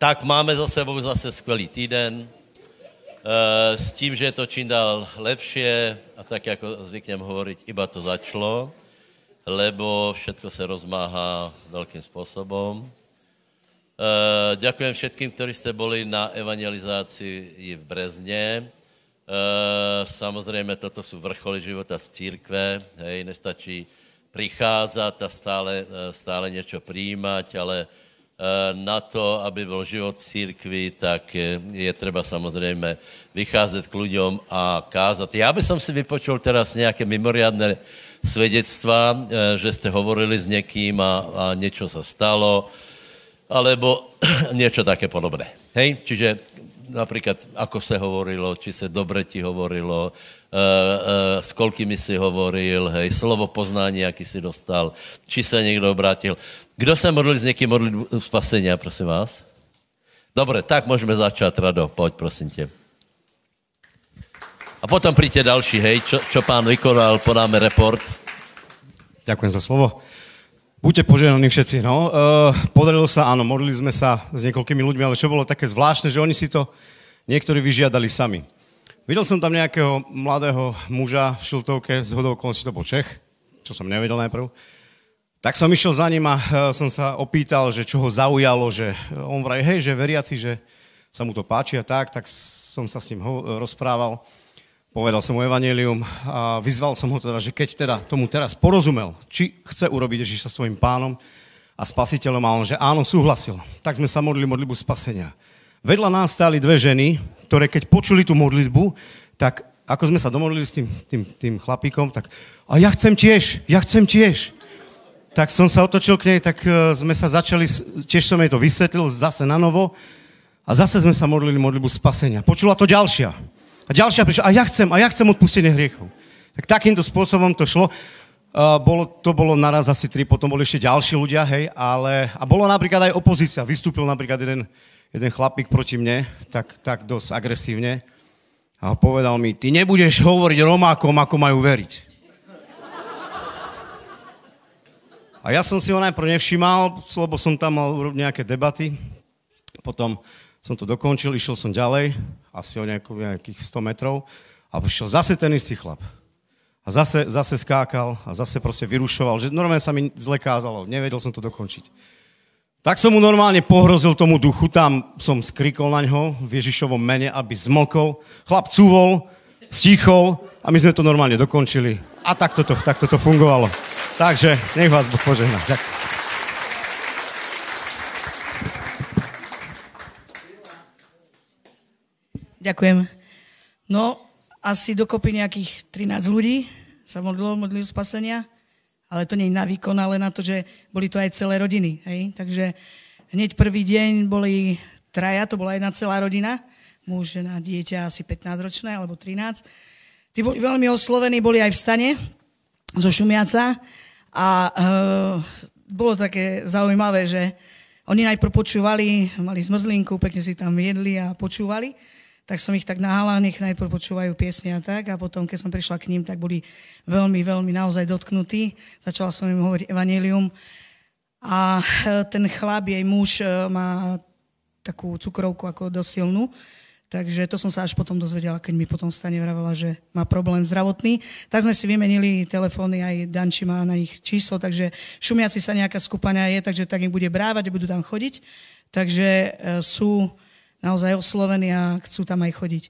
Tak máme za sebou zase skvělý týden. Eh, s tím, že je to čím dál lepšie a tak, jako zvyknem hovoriť, iba to začalo, lebo všetko se rozmáhá veľkým spôsobom. Eh, ďakujem všetkým, ktorí ste boli na evangelizácii v Brezne. Eh, samozrejme, toto sú vrcholy života z církve, hej, nestačí prichádzať a stále, stále niečo prijímať, ale na to, aby byl život církvy, tak je treba samozrejme vycházet k ľuďom a kázat. Já by som si vypočul teraz nějaké mimoriadné svedectva, eh, že ste hovorili s někým a, a niečo sa stalo, alebo niečo také podobné. Hej? Čiže napríklad, ako se hovorilo, či se dobre ti hovorilo, s koľkými si hovoril, hej, slovo poznání, aký si dostal, či se někdo obrátil. Kdo se modlil s někým modlitbu spasenia, prosím vás? Dobre, tak můžeme začať, Rado, pojď, prosím tě. A potom príďte další, hej, čo, čo pán vykonal, podáme report. Ďakujem za slovo. Buďte požehnaní všetci. No, uh, podarilo sa, áno, modlili sme sa s niekoľkými ľuďmi, ale čo bolo také zvláštne, že oni si to niektorí vyžiadali sami. Videl som tam nejakého mladého muža v šiltovke, z hodou si to bol Čech, čo som nevedel najprv. Tak som išiel za ním a e, som sa opýtal, že čo ho zaujalo, že on vraj, hej, že veriaci, že sa mu to páči a tak, tak som sa s ním ho, rozprával. Povedal som mu evanelium a vyzval som ho teda, že keď teda tomu teraz porozumel, či chce urobiť Ježiša svojim pánom a spasiteľom a on, že áno, súhlasil. Tak sme sa modlili modlitbu spasenia. Vedľa nás stáli dve ženy, ktoré keď počuli tú modlitbu, tak ako sme sa domodlili s tým, tým, tým chlapíkom, tak a ja chcem tiež, ja chcem tiež. Tak som sa otočil k nej, tak uh, sme sa začali, tiež som jej to vysvetlil zase na novo a zase sme sa modlili modlitbu spasenia. Počula to ďalšia. A ďalšia prišla, a ja chcem, a ja chcem odpustenie hriechov. Tak takýmto spôsobom to šlo. Uh, bolo, to bolo naraz asi tri, potom boli ešte ďalší ľudia, hej, ale... A bolo napríklad aj opozícia. Vystúpil napríklad jeden jeden chlapík proti mne, tak, tak dosť agresívne. A povedal mi, ty nebudeš hovoriť Romákom, ako majú veriť. A ja som si ho najprv nevšimal, lebo som tam mal nejaké debaty. Potom som to dokončil, išiel som ďalej, asi o nejakých 100 metrov a prišiel zase ten istý chlap. A zase, zase skákal a zase proste vyrušoval, že normálne sa mi zle kázalo, nevedel som to dokončiť. Tak som mu normálne pohrozil tomu duchu, tam som skrikol na ňo v Ježišovom mene, aby zmlkol. Chlap cúvol, stíchol a my sme to normálne dokončili. A takto to, takto to fungovalo. Takže nech vás Boh požehná. Ďakujem. Ďakujem. No, asi dokopy nejakých 13 ľudí sa modlilo, modlilo spasenia ale to nie je na výkon, ale na to, že boli to aj celé rodiny. Hej? Takže hneď prvý deň boli traja, to bola jedna celá rodina, muž, žena, dieťa asi 15-ročné alebo 13. Tí boli veľmi oslovení, boli aj v stane zo Šumiaca a e, bolo také zaujímavé, že oni najprv počúvali, mali zmrzlinku, pekne si tam jedli a počúvali tak som ich tak nahala, nech najprv počúvajú piesne a tak. A potom, keď som prišla k ním, tak boli veľmi, veľmi naozaj dotknutí. Začala som im hovoriť evanelium. A e, ten chlap, jej muž, e, má takú cukrovku ako dosilnú. Takže to som sa až potom dozvedela, keď mi potom stane vravela, že má problém zdravotný. Tak sme si vymenili telefóny, aj Danči má na nich číslo, takže šumiaci sa nejaká skupania je, takže tak im bude brávať, budú tam chodiť. Takže e, sú naozaj oslovení a chcú tam aj chodiť.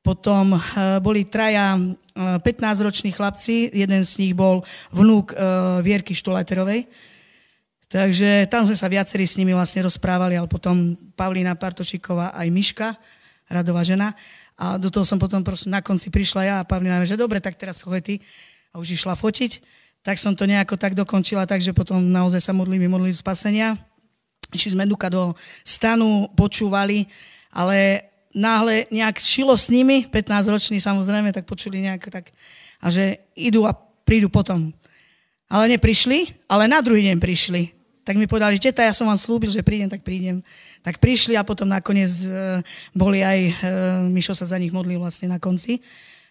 Potom uh, boli traja uh, eh, 15-roční chlapci, jeden z nich bol vnúk uh, Vierky Štolaterovej. Takže tam sme sa viacerí s nimi vlastne rozprávali, ale potom Pavlína Partošiková aj Miška, radová žena. A do toho som potom na konci prišla ja a Pavlína, že dobre, tak teraz chod ty. A už išla fotiť. Tak som to nejako tak dokončila, takže potom naozaj sa modlili, modlili spasenia išli sme Duka do stanu, počúvali, ale náhle nejak šilo s nimi, 15-roční samozrejme, tak počuli nejak tak, a že idú a prídu potom. Ale neprišli, ale na druhý deň prišli. Tak mi povedali, že teta, ja som vám slúbil, že prídem, tak prídem. Tak prišli a potom nakoniec e, boli aj, e, Mišo sa za nich modlil vlastne na konci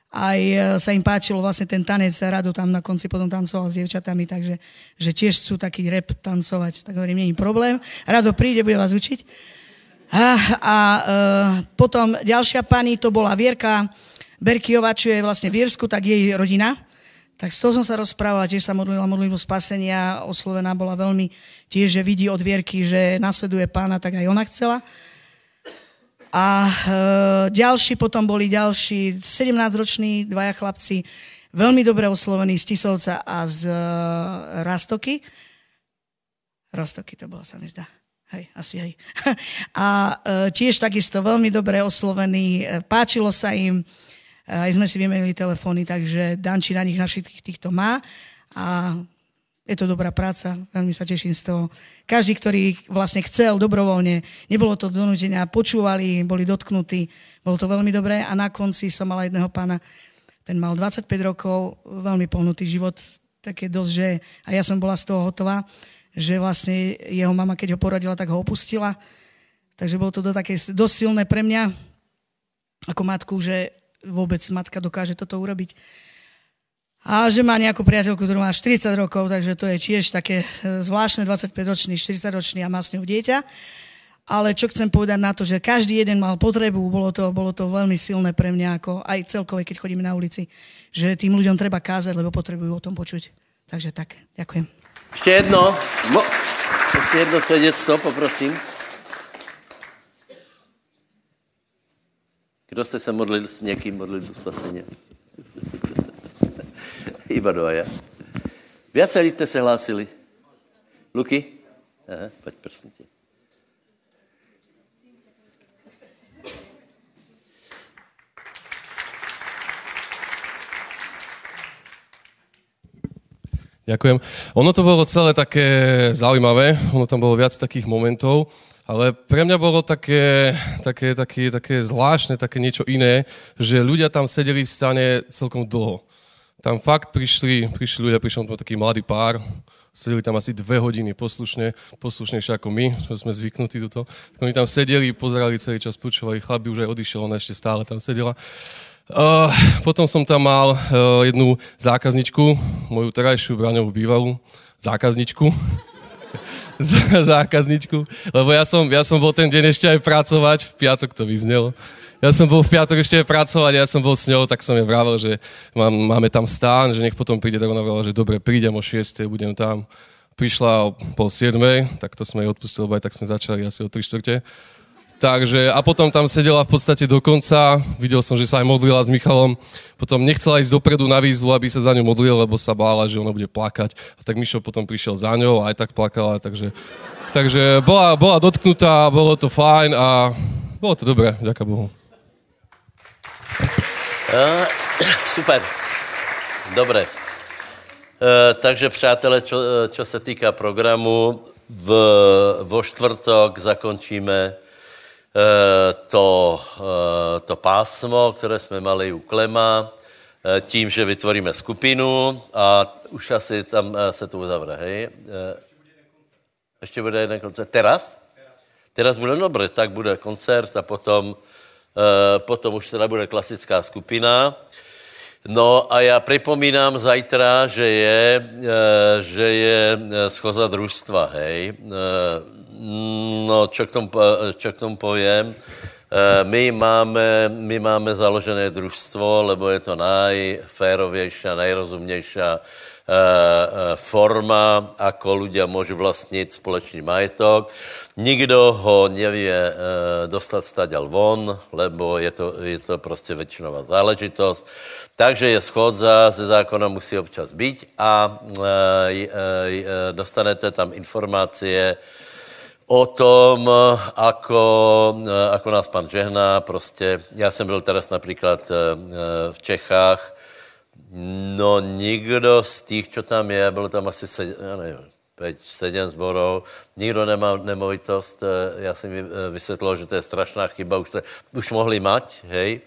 aj e, sa im páčilo vlastne ten tanec, Rado tam na konci potom tancoval s dievčatami, takže že tiež chcú taký rep tancovať. Tak hovorím, nie problém. Rado príde, bude vás učiť. A, a e, potom ďalšia pani, to bola Vierka Berkiova, čo je vlastne v Írsku, tak jej rodina. Tak s tou som sa rozprávala, tiež sa modlila modlitbu spasenia, oslovená bola veľmi tiež, že vidí od Vierky, že nasleduje pána, tak aj ona chcela. A e, ďalší potom boli ďalší 17-roční dvaja chlapci, veľmi dobre oslovení z Tisovca a z e, Rastoky. Rastoky to bolo, sa mi zdá. Hej, asi hej. A e, tiež takisto veľmi dobre oslovení, e, páčilo sa im, e, sme si vymenili telefóny, takže Danči na nich našich týchto má a je to dobrá práca, veľmi sa teším z toho. Každý, ktorý vlastne chcel dobrovoľne, nebolo to donútenia, počúvali, boli dotknutí, bolo to veľmi dobré a na konci som mala jedného pána, ten mal 25 rokov, veľmi pohnutý život, také dosť, že a ja som bola z toho hotová že vlastne jeho mama, keď ho porodila, tak ho opustila. Takže bolo to do také dosť silné pre mňa ako matku, že vôbec matka dokáže toto urobiť. A že má nejakú priateľku, ktorú má 40 rokov, takže to je tiež také e, zvláštne 25-ročný, 40-ročný a má s ňou dieťa. Ale čo chcem povedať na to, že každý jeden mal potrebu, bolo to, bolo to veľmi silné pre mňa, ako aj celkové, keď chodíme na ulici, že tým ľuďom treba kázať, lebo potrebujú o tom počuť. Takže tak, ďakujem. Ještě jedno. Mo- ještě jedno svědectvo, poprosím. Kdo jste se modlil s někým modlitbu spasení? Iba dvaja. Viacerí jste se hlásili. Luky? Aha, pojď prosím. Ďakujem. Ono to bolo celé také zaujímavé, ono tam bolo viac takých momentov, ale pre mňa bolo také, také, také, také zvláštne, také niečo iné, že ľudia tam sedeli v stane celkom dlho. Tam fakt prišli, prišli ľudia, prišiel tam taký mladý pár, sedeli tam asi dve hodiny poslušne, poslušnejšie ako my, čo sme zvyknutí tuto. Tak oni tam sedeli, pozerali celý čas, počúvali, chlap by už aj odišiel, ona ešte stále tam sedela. Uh, potom som tam mal uh, jednu zákazničku, moju terajšiu braňovú bývalú zákazničku. zákazničku, lebo ja som, ja som bol ten deň ešte aj pracovať, v piatok to vyznelo. Ja som bol v piatok ešte aj pracovať, ja som bol s ňou, tak som jej vravel, že mám, máme tam stán, že nech potom príde, tak ona vravala, že dobre, prídem o 6, budem tam. Prišla o pol 7, tak to sme jej odpustili, tak sme začali asi o 3 čtvrte. Takže, a potom tam sedela v podstate do konca, videl som, že sa aj modlila s Michalom, potom nechcela ísť dopredu na výzvu, aby sa za ňou modlil, lebo sa bála, že ona bude plakať. A tak Mišo potom prišiel za ňou a aj tak plakala, takže, takže bola, bola dotknutá, bolo to fajn a bolo to dobré, ďaká Bohu. Uh, super. Dobre. Uh, takže přátelé, čo, čo se týká programu, v, vo štvrtok zakončíme Eh, to, to pásmo, které jsme mali u Klema, tím, že vytvoríme skupinu a už asi tam se to uzavře, hej? Ještě bude jeden koncert. Teraz? Teraz bude dobré, tak bude koncert a potom, potom už teda bude klasická skupina. No a já připomínám zajtra, že je, že je schoza družstva, hej No, čo k tomu, čo k tomu poviem? Eh, my máme, my máme založené družstvo, lebo je to najférovější, najrozumnější eh, eh, forma, ako ľudia môžu vlastniť společný majetok. Nikdo ho nevie dostat staďal von, lebo je to, je to prostě väčšinová záležitosť. Takže je schodza, ze zákona musí občas byť a dostanete tam informácie, o tom, ako, ako nás pan žehná, prostě, já jsem byl teraz například eh, v Čechách, no nikdo z těch, čo tam je, bylo tam asi, sedm, já nevím, pět, sedm zborov, nikdo nemá nemovitost, eh, já jsem mi eh, vysvětlil, že to je strašná chyba, už, to, už mohli mať, hej,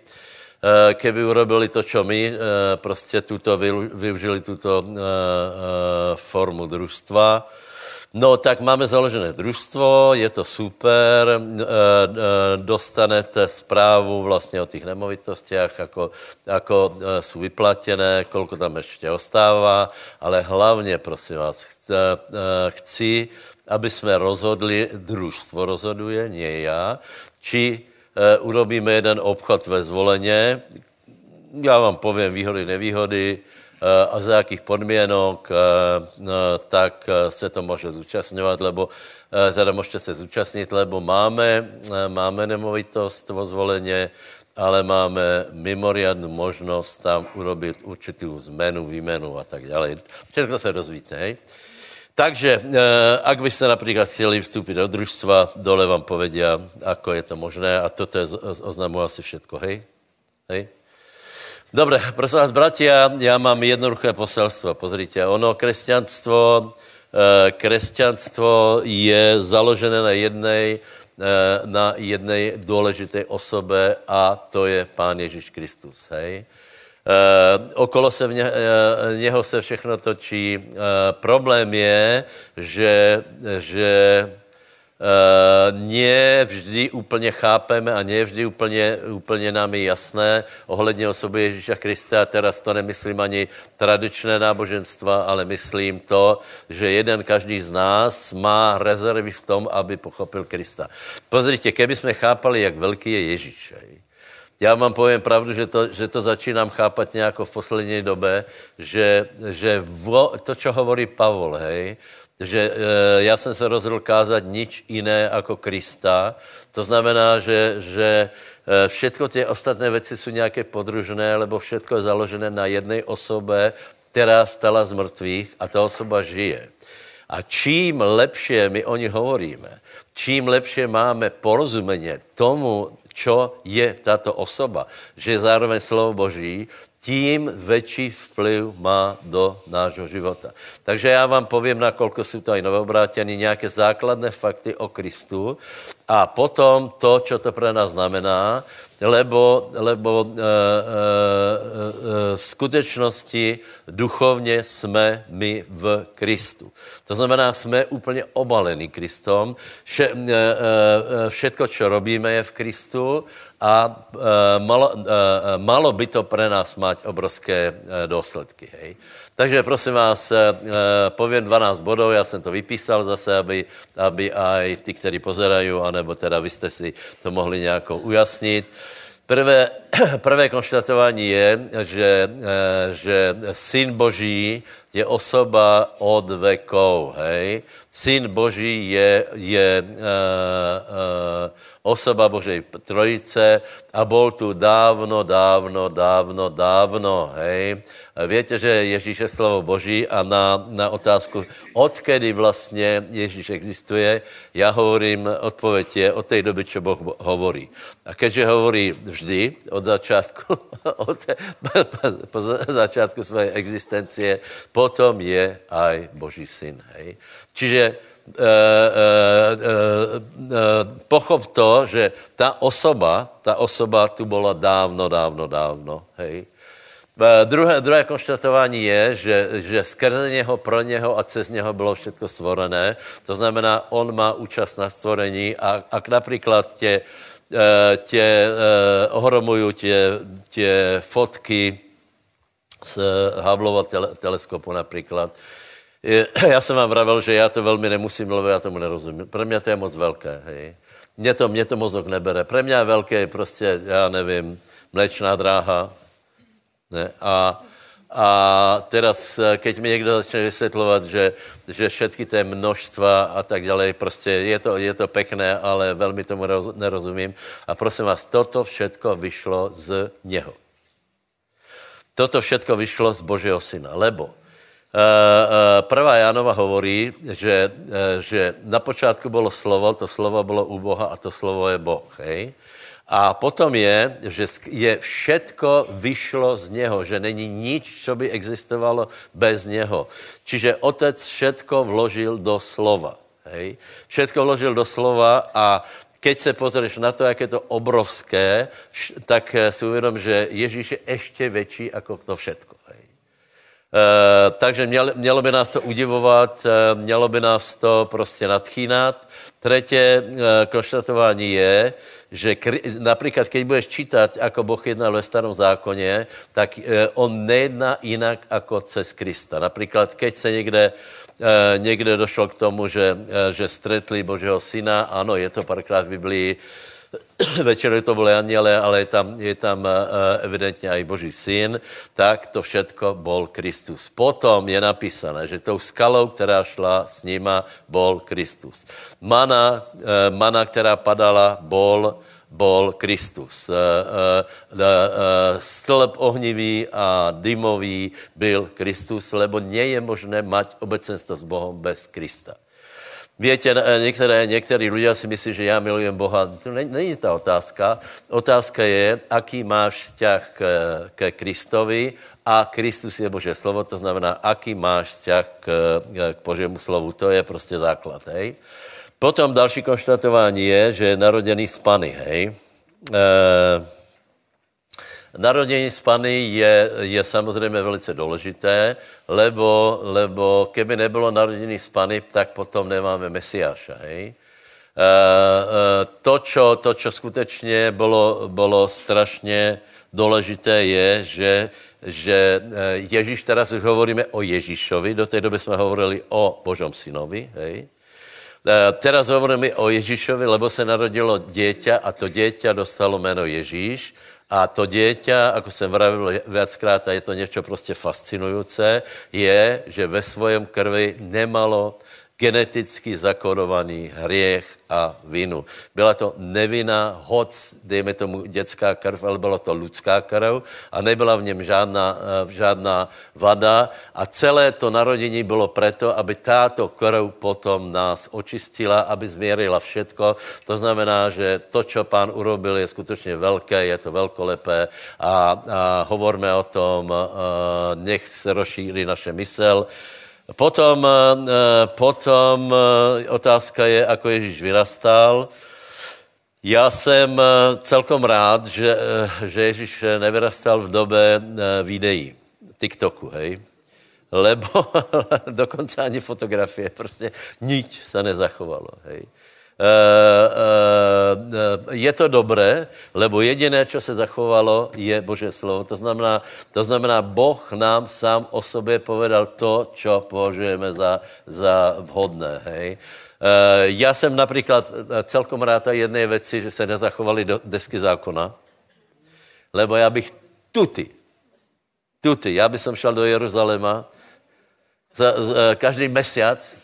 keby urobili to, čo my, prostě tuto, využili tuto formu družstva, No, tak máme založené družstvo, je to super, e, e, dostanete zprávu vlastně o těch nemovitostiach, ako, ako e, jsou vyplatené, kolko tam ještě ostává, ale hlavně, prosím vás, chci, aby jsme rozhodli, družstvo rozhoduje, nie já, či e, urobíme jeden obchod ve zvoleně, já vám povím výhody, nevýhody, a za jakých podmienok, eh, tak eh, se to může zúčastňovat, lebo teda můžete se zúčastnit, lebo máme, máme nemovitost vo zvoleně, ale máme mimoriadnu možnost tam urobit určitou zmenu, výmenu a tak dále. Všechno se dozvíte, hej? Takže, ak byste například chtěli vstúpiť do družstva, dole vám povedia, ako je to možné a toto je oznamu asi všetko, hej? Hej? Dobre, prosím vás, bratia, já mám jednoduché poselstvo. Pozrite, ono kresťanstvo, eh, kresťanstvo je založené na jednej, eh, na jednej důležité osobe a to je Pán Ježíš Kristus, hej? Eh, okolo se v ně, něho se všechno točí. Problém je, že, že Uh, nie vždy úplně chápeme a nie vždy úplně, úplně nám je jasné ohledně osoby Ježíša Krista. Teraz to nemyslím ani tradičné náboženstva, ale myslím to, že jeden každý z nás má rezervy v tom, aby pochopil Krista. Pozrite, keby jsme chápali, jak velký je Ježíš, já vám povím pravdu, že to, že to začínám chápat nějak v poslední době, že, že vo, to, čo hovorí Pavol, hej, že e, já jsem se rozhodl kázat nič jiné jako Krista. To znamená, že, že e, všetko ty ostatné věci jsou nějaké podružné, lebo všetko je založené na jedné osobe, která stala z mrtvých a ta osoba žije. A čím lepšie my o ní hovoríme, čím lepšie máme porozumění tomu, čo je tato osoba, že je zároveň slovo Boží, tím větší vplyv má do nášho života. Takže já vám povím, nakolko jsou to aj novoobrátěni, nějaké základné fakty o Kristu a potom to, čo to pro nás znamená, lebo, lebo e, e, e, v skutečnosti duchovně jsme my v Kristu. To znamená, jsme úplně obalení Kristom. Vše, e, e, všetko, čo robíme, je v Kristu a e, malo, malo by to pre nás mať obrovské důsledky. Hej. Takže prosím vás, povím 12 bodů, já jsem to vypísal zase, aby, aby aj ty, kteří pozerají, anebo teda vy jste si to mohli nějak ujasnit. Prvé, prvé konštatování je, že, že syn Boží je osoba od vekov, hej. Syn Boží je, je uh, uh, osoba Božej trojice a bol tu dávno, dávno, dávno, dávno, hej. Víte, že Ježíš je slovo Boží a na, na otázku, odkedy vlastně Ježíš existuje, já hovorím, odpověď je od té doby, čo Boh hovorí. A keďže hovorí vždy, od začátku, od, po začátku své existencie, potom je aj Boží syn, hej. Čiže Eh, eh, eh, pochop to, že ta osoba, ta osoba tu byla dávno, dávno, dávno, hej. Druhé, druhé konštatování je, že, že skrze něho, pro něho a cez něho bylo všechno stvorené. To znamená, on má účast na stvorení a ak například tě, tě ohromují tě, tě fotky z Hubbleova tele, teleskopu například, já jsem vám vravil, že já to velmi nemusím, lebo já tomu nerozumím. Pro mě to je moc velké, hej. Mě to, mě to mozok nebere. Pro mě je velké prostě, já nevím, mléčná dráha. Ne? A, a teraz, keď mi někdo začne vysvětlovat, že, že všetky té množstva a tak dále, prostě je to, je to pekné, ale velmi tomu nerozumím. A prosím vás, toto všetko vyšlo z něho. Toto všetko vyšlo z Božího syna, lebo Eh, eh, prvá Jánova hovorí, že, že na počátku bylo slovo, to slovo bylo u Boha a to slovo je Boh. Hej? A potom je, že je všetko vyšlo z něho, že není nič, co by existovalo bez něho. Čiže otec všetko vložil do slova. Hej? Všetko vložil do slova a keď se pozrieš na to, jak je to obrovské, tak si uvědom, že Ježíš je ještě větší jako to všetko. Takže mělo, mělo by nás to udivovat, e, mělo by nás to prostě nadchýnat. Třetí e, konštatování je, že například, keď budeš čítat, ako Boh jednal ve starom zákoně, tak on nejedná jinak ako cez Krista. Například, keď se někde, e, někde došlo k tomu, že, že stretli Božího syna, ano, je to párkrát v Biblii, večer to byly aniele, ale je tam, je tam evidentně i Boží syn, tak to všetko bol Kristus. Potom je napísané, že tou skalou, která šla s nima, bol Kristus. Mana, mana která padala, bol bol Kristus. Stĺp ohnivý a dymový byl Kristus, lebo nie je možné mať obecenstvo s Bohom bez Krista. Víte, některé, některý lidé si myslí, že já milujem Boha. To není ta otázka. Otázka je, aký máš vzťah k, ke Kristovi a Kristus je Bože slovo, to znamená, aký máš vzťah k, k Božému slovu. To je prostě základ, hej. Potom další konštatování je, že je narodený z Pany, hej. E, narodení z Pany je, je samozřejmě velice důležité, lebo, lebo keby nebylo narodení z Pany, tak potom nemáme Mesiáša, hej. E, e, to, čo, to, čo skutečně bylo, bylo strašně důležité, je, že, že Ježíš, teraz už hovoríme o Ježíšovi, do té doby jsme hovorili o Božom synovi, hej. Eh, teraz hovoríme o Ježíšovi, lebo se narodilo dieťa a to dieťa dostalo jméno Ježíš. A to dieťa, ako jsem vravil viackrát, a je to něco prostě fascinujúce, je, že ve svojom krvi nemalo geneticky zakodovaný hriech a vinu. Byla to nevina, hoc, dejme tomu dětská krv, ale byla to lidská krv a nebyla v něm žádná, eh, žádná vada a celé to narodení bylo proto, aby táto krv potom nás očistila, aby změrila všetko. To znamená, že to, co pán urobil, je skutečně velké, je to velkolepé a, a hovorme o tom, eh, nech se rozšíří naše mysl, Potom, eh, eh, potom eh, otázka je, ako Ježíš vyrastal. Já jsem celkom rád, že, že Ježíš nevyrastal v době videí, TikToku, hej. Lebo dokonce ani fotografie, prostě nič se nezachovalo, hej. Eh, eh, je to dobré, lebo jediné, co se zachovalo, je Bože slovo. To znamená, to znamená, Boh nám sám o sobě povedal to, co považujeme za, za vhodné. Hej? Eh, já jsem například celkom rád jedné věci, že se nezachovaly desky zákona, lebo já bych tuty, tuty, já bych šel do Jeruzaléma za, za, každý mesiac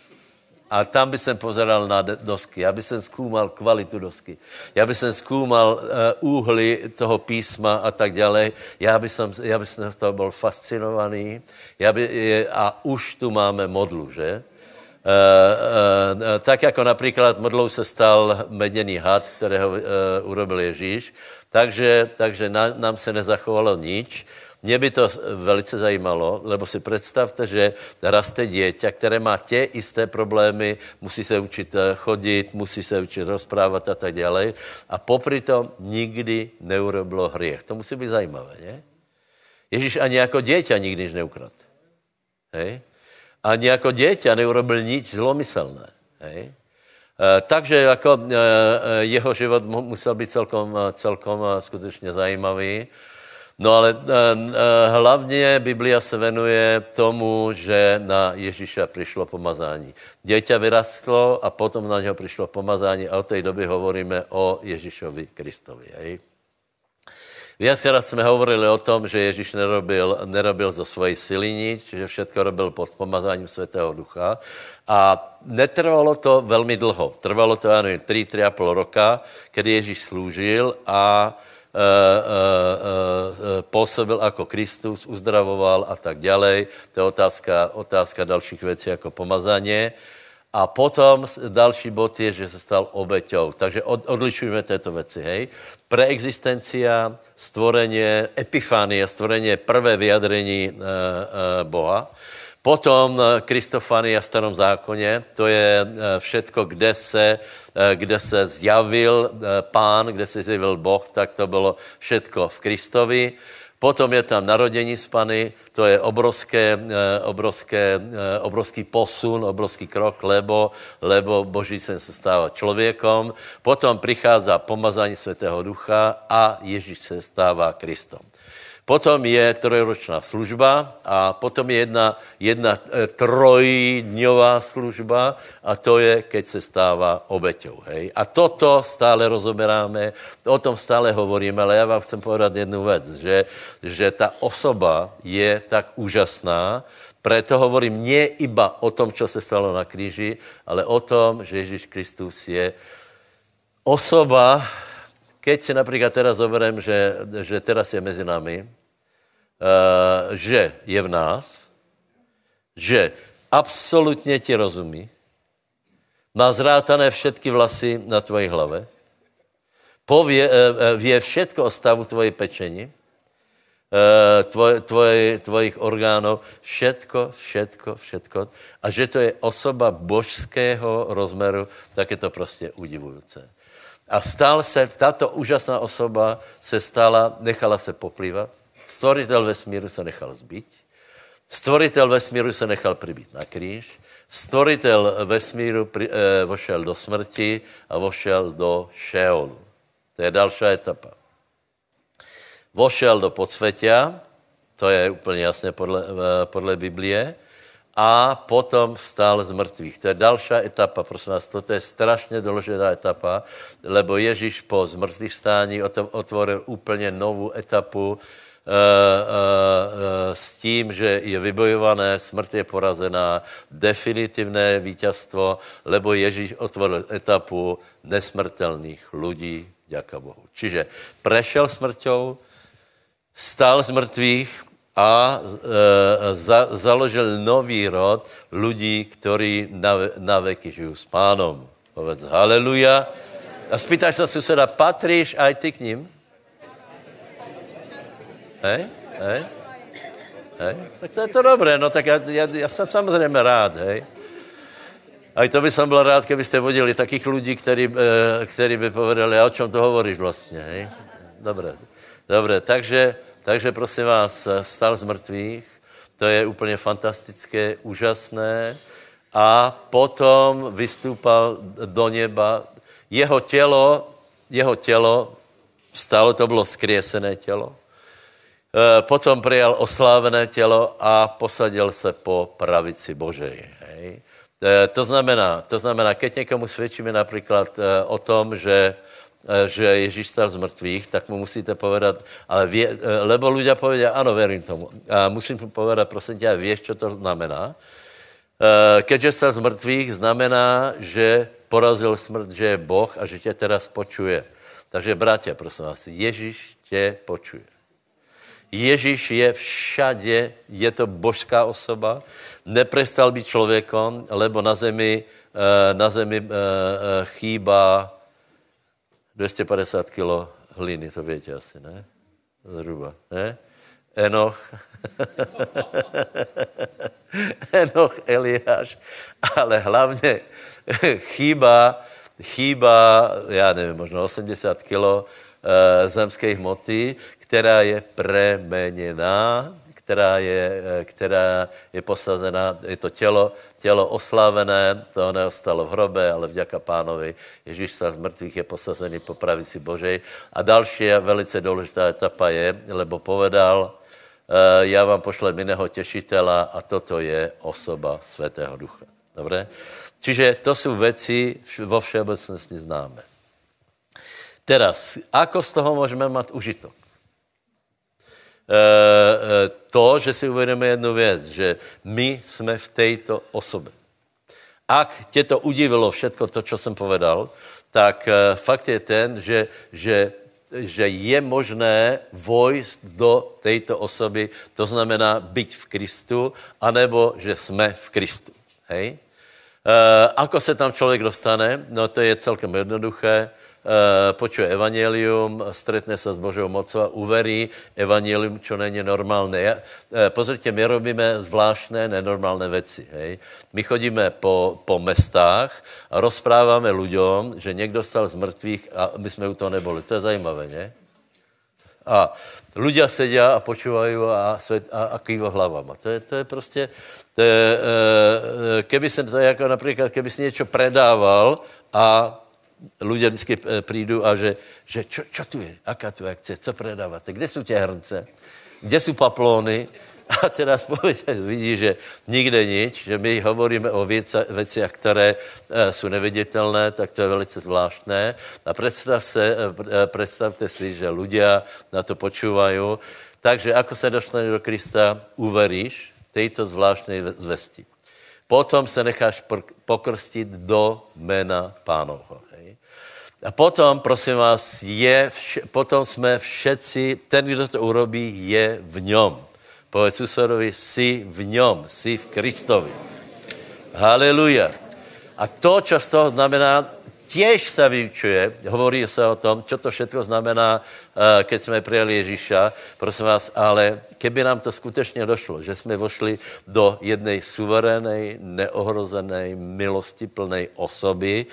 a tam by jsem pozeral na dosky. Já by jsem zkoumal kvalitu dosky. Já by jsem zkoumal uh, úhly toho písma a tak dále. Já by jsem, já by jsem z toho byl fascinovaný. Já by, a už tu máme modlu, že? Uh, uh, tak jako například modlou se stal meděný had, kterého uh, urobil Ježíš, takže, takže na, nám se nezachovalo nič. Mě by to velice zajímalo, lebo si představte, že raste dieťa, které má tě isté problémy, musí se učit eh, chodit, musí se učit rozprávat a tak dále. A popri tom nikdy neurobilo hriech. To musí být zajímavé, ne? Ježíš ani jako dieťa nikdy nič neukrad. Hej? Ani jako dieťa neurobil nič zlomyselné. Hej? E, takže jako e, jeho život musel být celkom, celkom skutečně zajímavý. No ale uh, hlavně Biblia se venuje tomu, že na Ježíša přišlo pomazání. Děťa vyrastlo a potom na něho přišlo pomazání a od té doby hovoríme o Ježíšovi Kristovi. Hej? Viackrát jsme hovorili o tom, že Ježíš nerobil, nerobil zo svojej sily nič, že všetko robil pod pomazáním Svatého Ducha. A netrvalo to velmi dlho. Trvalo to, já nevím, 3-3,5 roka, kdy Ježíš slúžil a Eh, eh, eh, působil jako Kristus, uzdravoval a tak dále. To je otázka, otázka dalších věcí jako pomazaně. A potom další bod je, že se stal obeťou. Takže od, odlišujeme této věci, hej. Preexistencia, stvorenie, epifánie, stvorenie prvé vyjadrení e, e, Boha. Potom eh, Kristofania v starom zákoně, to je eh, všetko, kde se, eh, kde se zjavil pán, kde se zjavil Boh, tak to bylo všetko v Kristovi. Potom je tam narodení spany, to je obrovské, obrovské, obrovský posun, obrovský krok, lebo, lebo Boží sen se stává člověkom. Potom přichází pomazání Svatého Ducha a Ježíš se stává Kristom. Potom je trojročná služba a potom je jedna, jedna e, trojdňová služba a to je, keď se stává obeťou. Hej? A toto stále rozoberáme, o tom stále hovoríme, ale já vám chcem povedať jednu vec, že, že ta osoba je tak úžasná, preto hovorím nie iba o tom, čo se stalo na kríži, ale o tom, že Ježíš Kristus je osoba, keď si napríklad teraz zoberiem, že, že teraz je mezi nami, že je v nás, že absolutně ti rozumí, má zrátané všetky vlasy na tvoji hlave, pově, eh, eh, vie všetko o stavu tvojej pečení, tvoj, tvoj, tvojich orgánov, všetko, všetko, všetko. A že to je osoba božského rozmeru, tak je to prostě udivujúce. A stal se, tato úžasná osoba se stala, nechala se poplývat, Stvoritel vesmíru se nechal zbyť, stvoritel vesmíru se nechal přibít na kříž, stvoritel vesmíru pri, e, vošel do smrti a vošel do Šeolu. To je další etapa. Vošel do podsvětia, to je úplně jasné podle, e, podle Biblie, a potom vstal z mrtvých. To je další etapa, prosím vás, toto je strašně důležitá etapa, lebo Ježíš po zmrtvých stání otvoril úplně novou etapu s tím, že je vybojované, smrt je porazená, definitivné vítězstvo, lebo Ježíš otvoril etapu nesmrtelných lidí, děka Bohu. Čiže prešel smrťou, stal z mrtvých a e, za, založil nový rod lidí, kteří na, na veky žijí s pánom. Povedz haleluja. A spýtaš se suseda, patríš aj ty k ním? Hej? Hej? Hej? Tak to je to dobré, no tak já, já, já jsem samozřejmě rád, hej. A to by som byl rád, kdybyste vodili takých lidí, který, eh, který by povedali, a o čem to hovoríš vlastně, hej? Dobré, dobré, takže, takže prosím vás, vstal z mrtvých, to je úplně fantastické, úžasné, a potom vystúpal do neba. Jeho tělo, jeho tělo, stalo to bylo skriesené tělo, potom přijal oslávené tělo a posadil se po pravici Božej. Hej. Eh, to znamená, to znamená, keď někomu svědčíme například eh, o tom, že, že Ježíš stal z mrtvých, tak mu musíte povedat, ale vie, lebo ľudia povedia, ano, verím tomu. A musím mu povedat, prosím tě, víš, co to znamená? Keďže stal z mrtvých, znamená, že porazil smrt, že je Boh a že tě teraz počuje. Takže, bratia, prosím vás, Ježíš tě počuje. Ježíš je všade, je to božská osoba, neprestal být člověkom, lebo na zemi, eh, na zemi eh, eh, chýba 250 kilo hliny, to víte asi, ne? Zhruba, ne? Enoch, Enoch, Eliáš, ale hlavně chýba, chýba, já nevím, možno 80 kilo zemské hmoty, která je premeněná, která je, eh, která je posazená, je to tělo, tělo oslavené, to neostalo v hrobe, ale vďaka pánovi Ježíš z mrtvých je posazený po pravici Božej. A další velice důležitá etapa je, lebo povedal, eh, já vám pošlem jiného těšitela a toto je osoba Svatého Ducha. Dobré? Čiže to jsou věci vo všeobecnosti známe. Teraz, ako z toho můžeme mít užitok? Eh, eh, to, že si uvedeme jednu věc, že my jsme v této osobě. Ak tě to udivilo všetko to, co jsem povedal, tak eh, fakt je ten, že, že, že je možné vojsť do této osoby, to znamená být v Kristu, anebo že jsme v Kristu. Hej? Ako se tam člověk dostane? No to je celkem jednoduché. Eh, počuje evangelium, stretne se s Božou mocou a uverí evangelium, čo není normálné. Eh, pozrite, my robíme zvláštné, nenormálné věci. Hej? My chodíme po, po mestách a rozpráváme ľuďom, že někdo stal z mrtvých a my jsme u toho neboli. To je zajímavé, ne? A ľudia sedia a počúvajú a, svet, a, a kýva hlavama. To je, to je prostě, to je, e, keby jsem to jako například, keby si něco predával a ľudia vždycky prídu a že, že čo, čo tu je, aká tu akce, co predávate, kde jsou tie hrnce, kde jsou paplóny, a teraz vidí, že nikde nič, že my hovoríme o věciach, které e, jsou neviditelné, tak to je velice zvláštné. A představ se, e, představte si, že ľudia na to počúvají. Takže ako se dostaneš do Krista, uveríš tejto zvláštnej zvesti. Potom se necháš pokrstit do mena pánovho. A potom, prosím vás, je, vš- potom jsme všetci, ten, kdo to urobí, je v něm. Povedz susedovi, jsi v něm, jsi v Kristovi. Haleluja. A to, čo z toho znamená, tiež sa vyučuje, hovorí sa o tom, čo to všetko znamená, eh, keď jsme prijali Ježíša, prosím vás, ale keby nám to skutečně došlo, že jsme vošli do jednej suverénej, neohrozenej, milostiplnej osoby,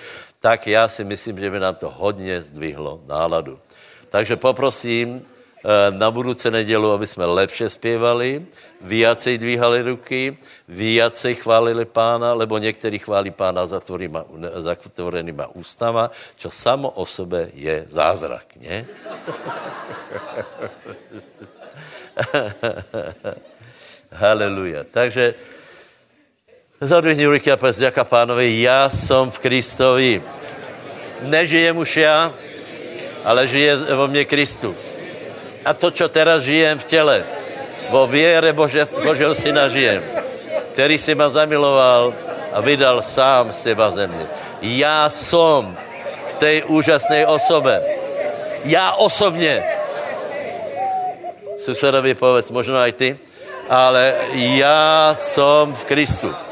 tak já si myslím, že by nám to hodně zdvihlo náladu. Takže poprosím, Eh, na budúce nedelu, aby jsme lepše zpěvali, viacej dvíhali ruky, viacej chválili pána, lebo někteří chválí pána zatvorenýma ústama, čo samo o sebe je zázrak, ne? Haleluja. Takže zadvihni ruky a povedz, ďaká pánovi, já jsem v Kristovi. Nežijem už já, ale žije vo mně Kristus a to, čo teraz žijem v těle, vo věre Bože, Božího Syna žijem, který si ma zamiloval a vydal sám seba ze mě. Já som v té úžasné osobe. Já osobně. Susedovi povedz, možno aj ty, ale já som v Kristu.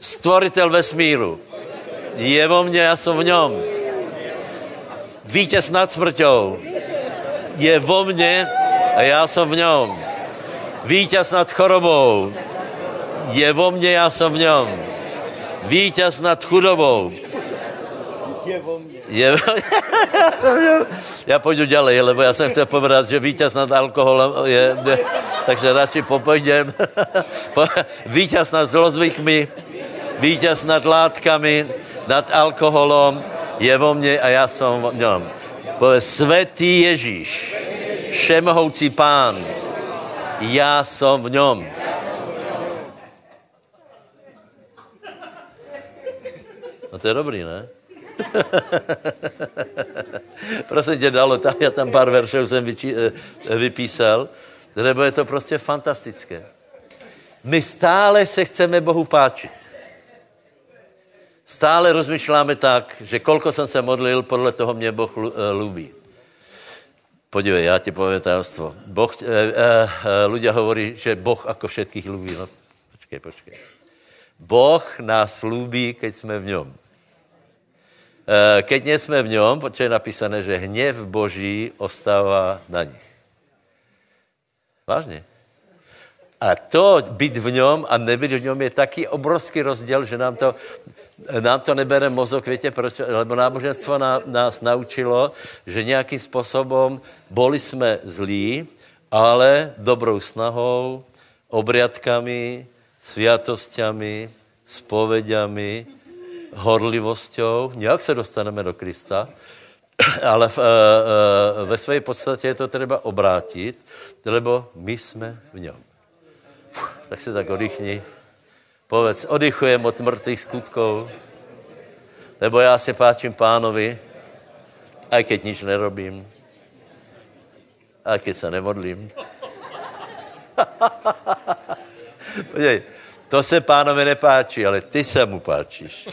Stvoritel vesmíru. Je vo mně, já jsem v něm vítěz nad smrťou je vo mně a já jsem v něm. Vítěz nad chorobou je vo mně, já jsem v něm. Vítěz nad chudobou je vo mně. Je... já půjdu ďalej, lebo já jsem chtěl povedat, že vítěz nad alkoholem je, takže radši popojdem. vítěz nad zlozvykmi, vítěz nad látkami, nad alkoholom, je vo mne a já jsem v něm. Povedz, svetý Ježíš, všemohoucí pán, já jsem v něm. No to je dobrý, ne? Prosím tě, dalo tam, já tam pár veršů jsem vyčí, eh, vypísal, lebo je to prostě fantastické. My stále se chceme Bohu páčit. Stále rozmýšláme tak, že kolko jsem se modlil, podle toho mě Boh lubí. Podívej, já ti povím tajemstvo. Boh, eh, eh, ľudia hovorí, že Boh ako všetkých lubí. No, počkej, počkej. Boh nás lubí, keď jsme v něm. Eh, keď nie jsme v něm, protože je napísané, že hněv Boží ostává na nich. Vážně. A to být v něm a nebyt v něm je taký obrovský rozdíl, že nám to, nám to nebere mozok, víte proč? Lebo náboženstvo nás naučilo, že nějakým způsobem boli jsme zlí, ale dobrou snahou, obriadkami, sviatosťami, spoveďami, horlivosťou, nějak se dostaneme do Krista, ale v, e, e, ve své podstatě je to třeba obrátit, lebo my jsme v něm. Tak se tak oddychni. Povedz, oddychujem od mrtvých skutkov, lebo já se páčím pánovi, aj keď nič nerobím, aj keď se nemodlím. Podívej, to se pánovi nepáčí, ale ty se mu páčíš.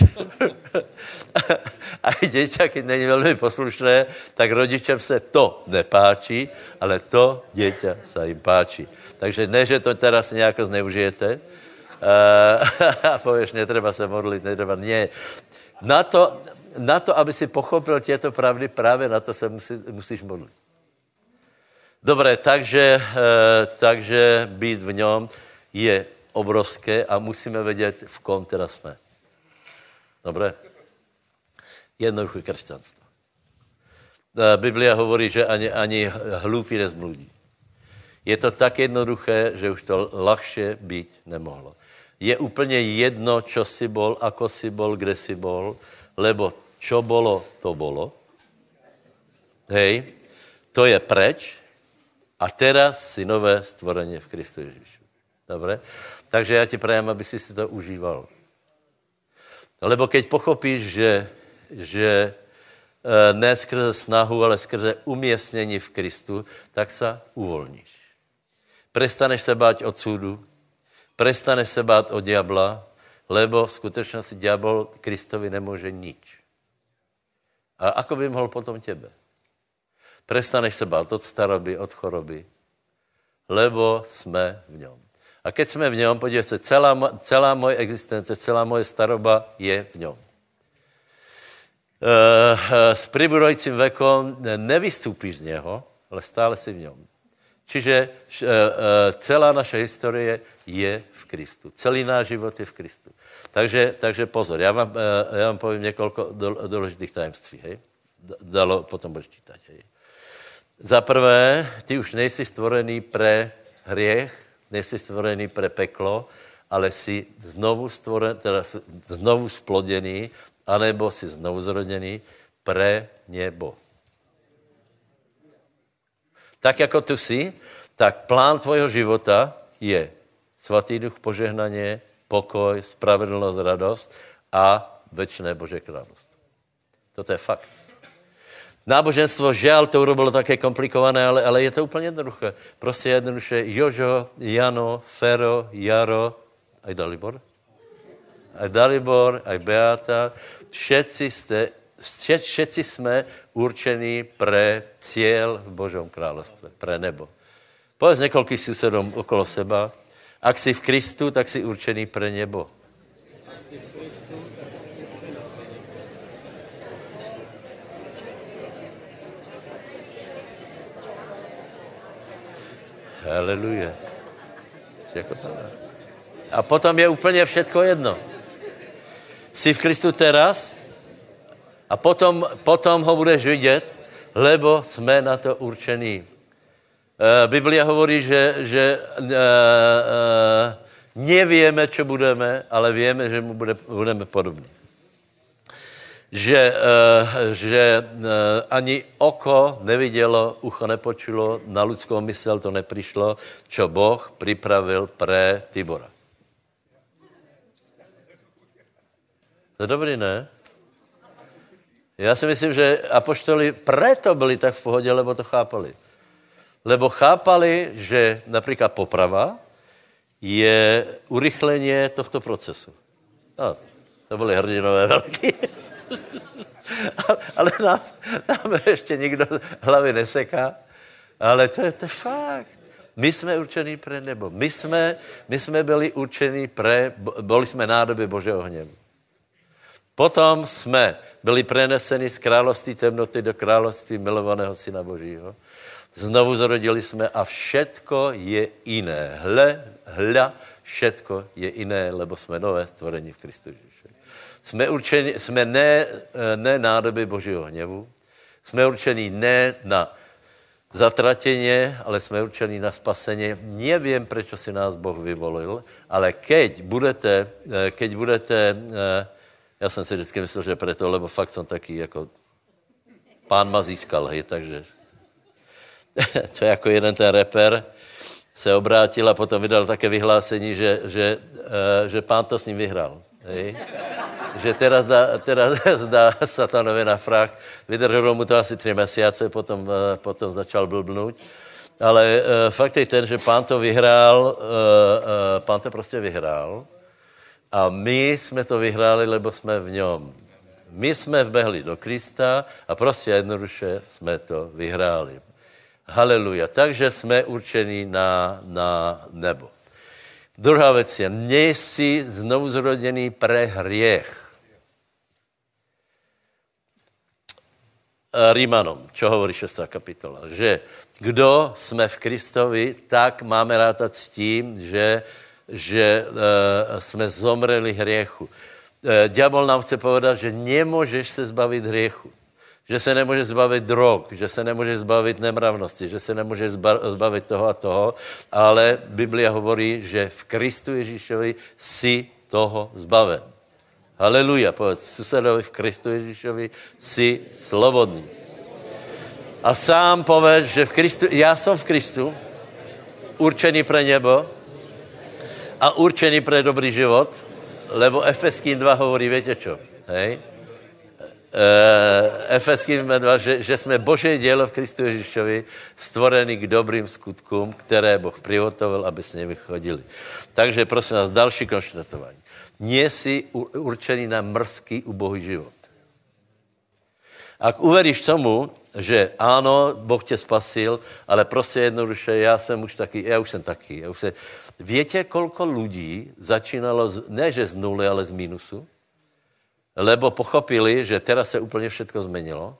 a děťa, keď není velmi poslušné, tak rodičem se to nepáčí, ale to děťa se jim páčí. Takže ne, že to teraz nějak zneužijete, a pověš, netreba se modlit, netreba, ne. Na to, na to, aby si pochopil těto pravdy, právě na to se musí, musíš modlit. Dobré, takže, uh, takže být v něm je obrovské a musíme vědět, v kom teda jsme. Dobré? Jednoduché křesťanstvo. Biblia hovorí, že ani, ani hlúpy nezbludí. Je to tak jednoduché, že už to ľahšie byť nemohlo. Je úplně jedno, čo si bol, ako si bol, kde si bol, lebo čo bolo, to bolo. Hej, to je preč a teraz si nové stvorenie v Kristu Ježíšu. Dobre? Takže já ti prajem, aby si si to užíval. Lebo keď pochopíš, že, že e, ne skrze snahu, ale skrze umiestnění v Kristu, tak sa uvolníš. Prestaneš se báť od súdu, prestaneš se bát od diabla, lebo v skutečnosti diabol Kristovi nemůže nič. A ako by mohl potom tebe? Prestaneš se bát od staroby, od choroby, lebo jsme v něm. A keď jsme v něm, podívej se, celá, celá moje existence, celá moje staroba je v něm. E, s pribúrajúcim vekom nevystúpíš z něho, ale stále si v něm. Čiže e, e, celá naše historie je v Kristu. Celý náš život je v Kristu. Takže, takže pozor, já vám, e, já vám povím několik důležitých tajemství. Hej? Dalo, potom budeš čítať. Hej? Za prvé, ty už nejsi stvorený pre hriech, nejsi stvorený pre peklo, ale si znovu, stvoren, teda znovu splodený, anebo si znovu zrodený pre nebo tak jako tu jsi, tak plán tvojho života je svatý duch, požehnaně, pokoj, spravedlnost, radost a večné Bože království. Toto je fakt. Náboženstvo, žel, to urobilo také komplikované, ale, ale je to úplně jednoduché. Prostě jednoduše Jožo, Jano, Fero, Jaro, aj Dalibor, aj Dalibor, aj Beata, všetci jste všetci jsme určení pre cíl v Božom královstve, pre nebo. Povedz několik susedům okolo seba, ak jsi v Kristu, tak jsi určený pre nebo. Haleluja. A potom je úplně všetko jedno. Jsi v Kristu teraz, a potom, potom ho budeš vidět, lebo jsme na to určení. E, Biblia hovorí, že, že e, e, nevieme, čo budeme, ale vieme, že mu bude, budeme podobní. Že, e, že e, ani oko nevidělo, ucho nepočulo, na lidskou mysl to neprišlo, čo Boh připravil pre Tibora. To je dobrý, ne? Já si myslím, že apoštoli preto byli tak v pohodě, lebo to chápali. Lebo chápali, že například poprava je urychlení tohto procesu. No, to byli hrdinové velký. ale nám, nám ještě nikdo hlavy neseká. Ale to je, to fakt. My jsme určení pre nebo. My jsme, my jsme byli určení pre, byli jsme nádoby Božího hněvu. Potom jsme byli preneseni z království temnoty do království milovaného Syna Božího. Znovu zrodili jsme a všetko je jiné. Hle, hľa, všetko je jiné, lebo jsme nové stvorení v Kristu Ježíši. Jsme, určeni, jsme ne, ne nádoby Božího hněvu, jsme určení ne na zatratěně, ale jsme určení na spaseně. Nevím, proč si nás Boh vyvolil, ale keď budete, keď budete já jsem si vždycky myslel, že preto, lebo fakt jsem taky jako pán ma získal, hej, takže to je jako jeden ten reper se obrátil a potom vydal také vyhlásení, že, že, uh, že pán to s ním vyhrál. Hej. Že teraz dá, teraz zdá satanovi na frak. Vydrželo mu to asi tři měsíce, potom, uh, potom začal blbnout. Ale uh, fakt je ten, že pán to vyhrál, uh, uh, pán to prostě vyhrál a my jsme to vyhráli, lebo jsme v něm. My jsme vbehli do Krista a prostě jednoduše jsme to vyhráli. Haleluja. Takže jsme určení na, na nebo. Druhá věc je, nejsi znovu zrodený pre hriech. Rímanom, čo hovorí 6. kapitola, že kdo jsme v Kristovi, tak máme rátat s tím, že že uh, jsme zomreli hriechu. Uh, diabol nám chce povedat, že nemůžeš se zbavit hriechu. že se nemůže zbavit drog, že se nemůže zbavit nemravnosti, že se nemůže zbavit toho a toho, ale Biblia hovorí, že v Kristu Ježíšovi si toho zbaven. Haleluja, povedz susedovi v Kristu Ježíšovi si slobodný. A sám povedz, že v Kristu, já jsem v Kristu, určený pre nebo a určený pre dobrý život, lebo Efeským 2 hovorí, viete čo, hej? Uh, Efeským 2, že, že jsme Boží dělo v Kristu Ježíšovi stvorení k dobrým skutkům, které Boh prihotovil, aby s nimi chodili. Takže prosím vás, další konštatování. Nie si určený na mrzký, ubohý život. Ak uveríš tomu, že ano, Boh tě spasil, ale prostě jednoduše, já jsem už taky, já už jsem taky. Já už jsem... Víte, kolko lidí začínalo, z, ne že z nuly, ale z mínusu? Lebo pochopili, že teraz se úplně všechno změnilo,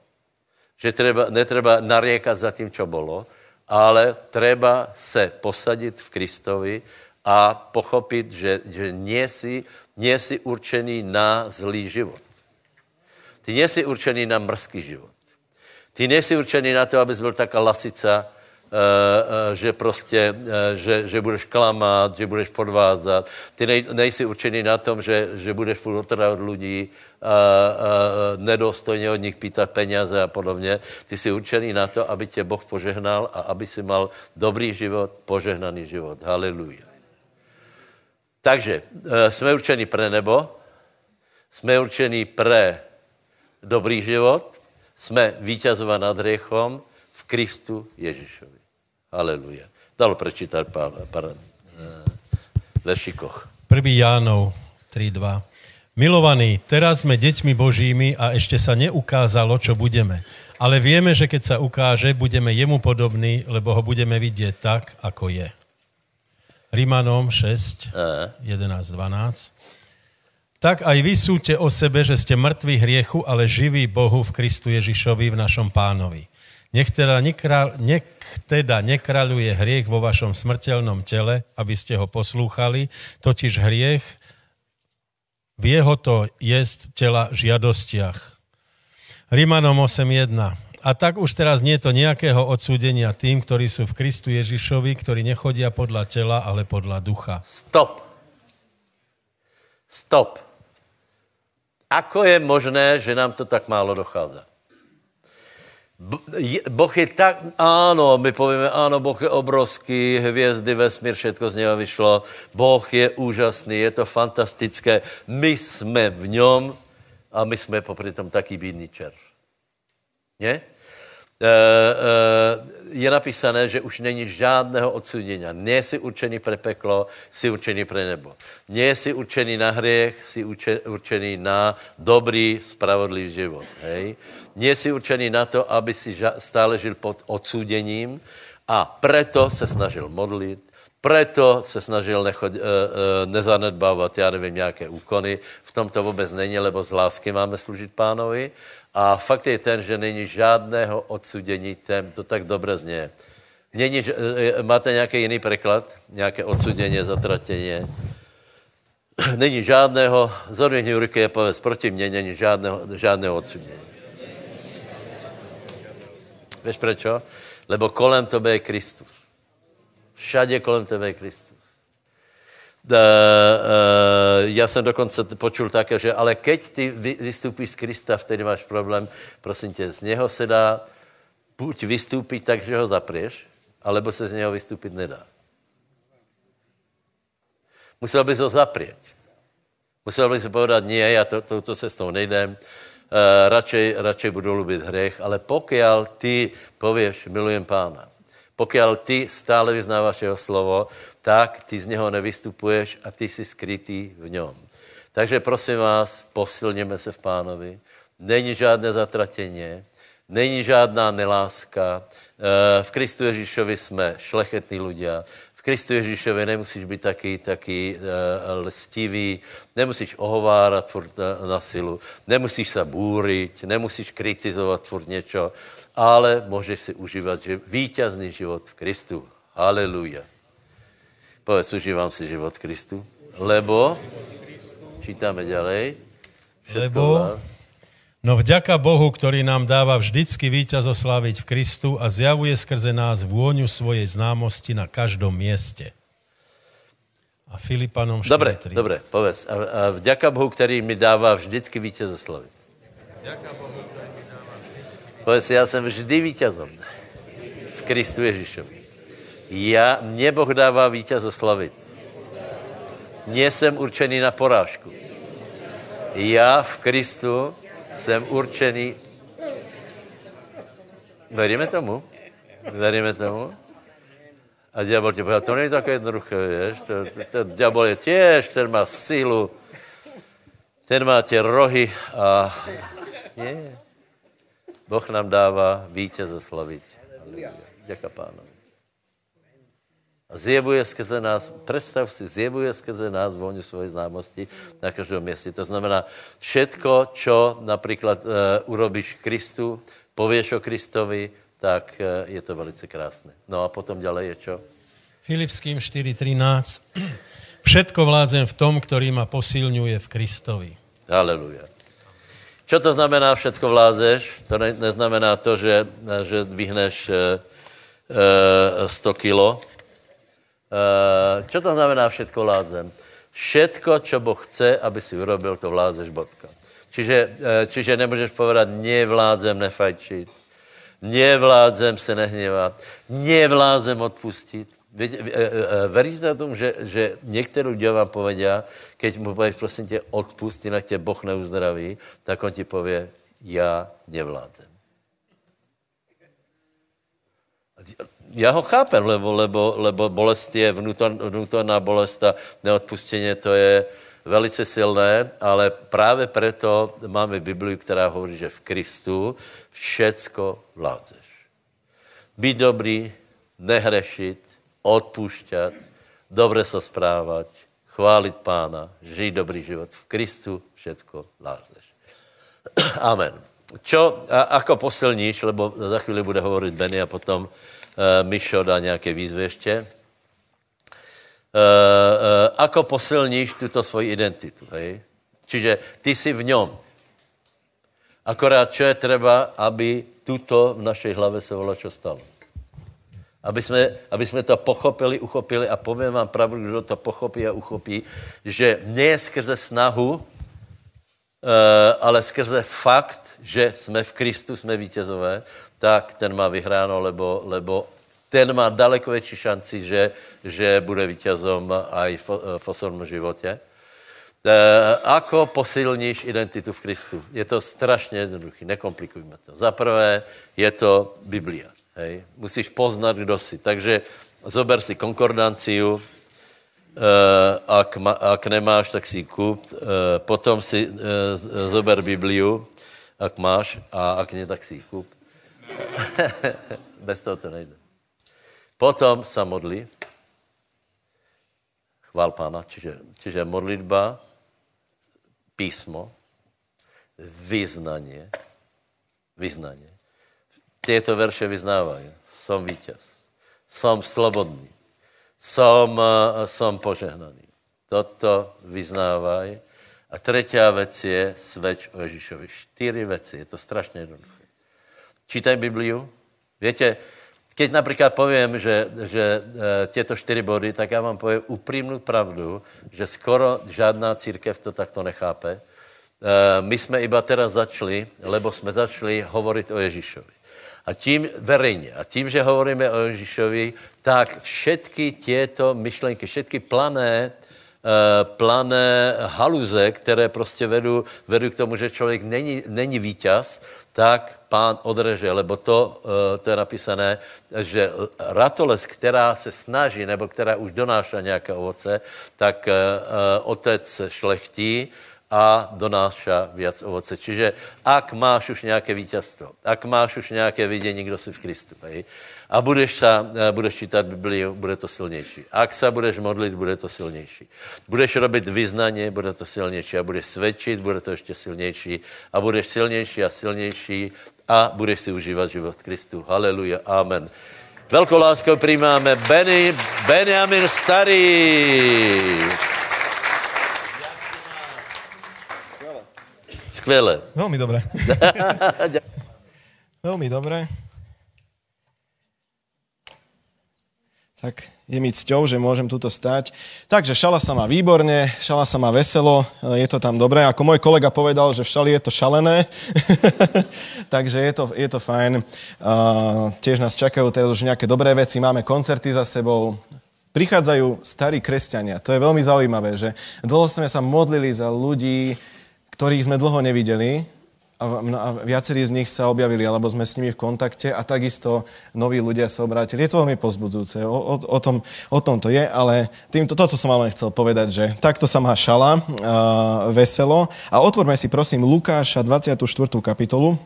že treba, netreba nariekat za tím, čo bolo, ale treba se posadit v Kristovi a pochopit, že, že nie, si, nie si určený na zlý život. Ty nie si určený na mrzký život. Ty nejsi určený na to, abys byl taká lasica, že prostě, uh, že, že budeš klamat, že budeš podvázat. Ty nej, nejsi určený na tom, že, že budeš furt od lidí, uh, uh, nedostojně od nich pýtat peněze a podobně. Ty jsi určený na to, aby tě Boh požehnal a aby si mal dobrý život, požehnaný život. Haleluja. Takže jsme určení pre nebo, jsme určení pre dobrý život, jsme víťazova nad hriechom v Kristu Ježišovi. Aleluja. Dalo prečítať pár, pár uh, Lešikoch. 1. Jánov 3.2. Milovaní, teraz sme deťmi Božími a ešte sa neukázalo, čo budeme. Ale vieme, že keď sa ukáže, budeme jemu podobní, lebo ho budeme vidieť tak, ako je. Rímanom 6, 11, 12. Tak aj vy súte o sebe, že ste mŕtvi hriechu, ale živí Bohu v Kristu Ježišovi, v našom pánovi. Nech teda, nekráľ, nech teda nekráľuje hriech vo vašom smrteľnom tele, aby ste ho poslúchali, totiž hriech v jeho to jest tela žiadostiach. Rímanom 8.1. A tak už teraz nie je to nejakého odsúdenia tým, ktorí sú v Kristu Ježišovi, ktorí nechodia podľa tela, ale podľa ducha. Stop. Stop. Ako je možné, že nám to tak málo dochádza? Boh je tak, áno, my povieme, áno, Boh je obrovský, hvězdy, vesmír, všetko z něho vyšlo. Boh je úžasný, je to fantastické. My jsme v něm a my jsme popri tom taký bídný červ. Nie? Eh, eh, je napísané, že už není žádného odsudění. Nie si určený pre peklo, si určený pre nebo. Nie si určený na hriech, si určený na dobrý, spravodlivý život. Hej? Nie si určený na to, aby si stále žil pod odsúdením a preto se snažil modlit, preto se snažil nechod, e, e, nezanedbávat, já nevím, nějaké úkony. V tom to vůbec není, lebo z lásky máme služit pánovi. A fakt je ten, že není žádného odsudění, ten, to tak dobře zně. Není, e, máte nějaký jiný překlad? Nějaké odsudění, zatratění? Není žádného, zodvihni ruky a povedz, proti mně není žádného, žádného odsudění. Víš prečo? Lebo kolem tebe je Kristus. Všade kolem tebe je Kristus. Já jsem dokonce počul také, že ale keď ty vystupíš z Krista, vtedy máš problém, prosím tě, z něho se dá buď vystoupit tak, že ho zaprieš, alebo se z něho vystupit nedá. Musel bys ho zaprieť. Musel bys povedat, nie, já to, touto cestou nejdem, uh, radšej, radšej budu lubit hřech, ale pokud ty pověš, milujem pána, pokud ty stále vyznáváš jeho slovo, tak ty z něho nevystupuješ a ty jsi skrytý v něm. Takže prosím vás, posilněme se v pánovi. Není žádné zatratění, není žádná neláska. Eh, v Kristu Ježíšovi jsme šlechetní ľudia. Kristu Ježíšovi nemusíš být taky, taky uh, lstivý, nemusíš ohovárat furt na, na silu, nemusíš se búriť, nemusíš kritizovat furt něco, ale můžeš si užívat že vítězný život v Kristu. Haleluja. Povedz, užívám si život v Kristu. Lebo, čítáme ďalej. Všetko Lebo, No vďaka Bohu, ktorý nám dáva vždycky víťaz oslaviť v Kristu a zjavuje skrze nás vôňu svojej známosti na každom mieste. A Filipanom 4, Dobre, 3. dobre, povedz. A, a vďaka Bohu, ktorý mi dáva vždycky vítěz oslavit. Povedz, já jsem vždy vítězom v Kristu Ježíšovi. Já, mě Boh dává vítěz oslavit. Nie jsem určený na porážku. Já v Kristu jsem určený... Veríme tomu? Veríme tomu? A diabol ti povedal, to není také jednoduché, vieš. To, to, to, diabol je tiež, ten má sílu, ten má tie rohy a nie. Boh nám dáva vítěz oslaviť. Ďaká pánovi. Zjevuje skrze nás, predstav si, zjevuje skrze nás vôňu svojej známosti na každom mieste. To znamená, všetko, čo napríklad e, urobíš Kristu, povieš o Kristovi, tak e, je to velice krásne. No a potom ďalej je čo? Filipským 4.13. Všetko vládzem v tom, ktorý ma posilňuje v Kristovi. Haleluja. Čo to znamená všetko vládzeš? To ne, neznamená to, že, že dvihneš e, e, 100 kilo. E, čo to znamená všetko vládzem? Všetko, čo Boh chce, aby si urobil, to vládzeš bodka. Čiže, e, čiže nemôžeš povedať, nevládzem nefajčiť, nevládzem se nehněvat, nevládzem odpustit. Viete, e, e, e, veríte tomu, že, že niektorí ľudia vám povedia, keď mu povieš, prosím te, odpust, inak te Boh neuzdraví, tak on ti povie, ja nevládzem. Ja ho chápem, lebo, lebo, lebo bolest je vnútor, vnútorná bolest a neodpustenie to je velice silné, ale práve preto máme Bibliu, která hovorí, že v Kristu všecko vládzeš. Byť dobrý, nehrešit, odpúšťať, dobre sa správať, chváliť pána, žiť dobrý život. V Kristu všetko vládzeš. Amen. Čo, a, ako posilníš, lebo za chvíli bude hovoriť Benny a potom uh, Mišo dá nějaké výzvy ještě. Uh, uh, ako posilníš tuto svoji identitu, hej? Čiže ty si v ňom. Akorát, čo je treba, aby tuto v našej hlave se volá, čo stalo. Aby jsme, aby jsme to pochopili, uchopili a povím vám pravdu, kdo to pochopí a uchopí, že nie skrze snahu, ale skrze fakt, že jsme v Kristu, jsme vítězové, tak ten má vyhráno, lebo, lebo ten má daleko větší šanci, že, že bude vítězom aj v, v osobnom životě. Ako posilníš identitu v Kristu? Je to strašně jednoduché, nekomplikujme to. Za prvé je to Biblia. Hej. Musíš poznat, kdo jsi. Takže zober si konkordanciu, ak, ma, ak nemáš, tak si kúp. Uh, potom si uh, zober Bibliu, ak máš, a ak nie, tak si kúp. Bez toho to nejde. Potom sa modli. Chvál pána, čiže, čiže modlitba, písmo, vyznanie, vyznanie. Tieto verše vyznávajú. Som víťaz. Som slobodný som, som požehnaný. Toto vyznávaj. A tretia vec je sveč o Ježišovi. Štyri veci. Je to strašne jednoduché. Čítaj Bibliu. Viete, keď napríklad poviem, že, že e, tieto štyri body, tak ja vám poviem úprimnú pravdu, že skoro žádná církev to takto nechápe. E, my sme iba teraz začali, lebo sme začali hovoriť o Ježišovi. A tím verejně, a tím, že hovoríme o Ježíšovi, tak všetky tieto myšlenky, všetky plané, uh, plané haluze, které prostě vedou, vedou k tomu, že člověk není, není víťaz, tak pán odreže, lebo to, uh, to je napísané, že ratoles, která se snaží, nebo která už donáša nějaké ovoce, tak uh, otec šlechtí, a donáša viac ovoce. Čiže ak máš už nějaké vítězstvo, ak máš už nějaké vidění, kdo jsi v Kristu, hej, a budeš, sa, budeš čítat Bibliu, bude to silnější. Ak se budeš modlit, bude to silnější. Budeš robit vyznanie, bude to silnější. A budeš svědčit, bude to ještě silnější. A budeš silnější a silnější a budeš si užívat život Kristu. Haleluja, amen. Velkou láskou přijímáme Benny, Benjamin Starý. Skvelé. Veľmi dobre. Veľmi dobre. Tak je mi cťou, že môžem tuto stať. Takže šala sa má výborne, šala sa má veselo, je to tam dobré. Ako môj kolega povedal, že v šali je to šalené, takže je to, je to fajn. Uh, tiež nás čakajú teda už nejaké dobré veci, máme koncerty za sebou, prichádzajú starí kresťania. To je veľmi zaujímavé, že dlho sme sa modlili za ľudí, ktorých sme dlho nevideli a, no, a viacerí z nich sa objavili, alebo sme s nimi v kontakte a takisto noví ľudia sa obrátili. Je to veľmi pozbudzujúce, o, o, o, tom, o tom to je, ale týmto, toto som vám chcel povedať, že takto sa má šala, a, veselo. A otvorme si prosím Lukáša 24. kapitolu.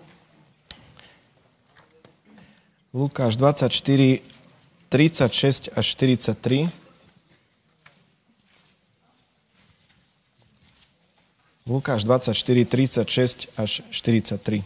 Lukáš 24, 36 až 43. Lukáš 24, 36 až 43.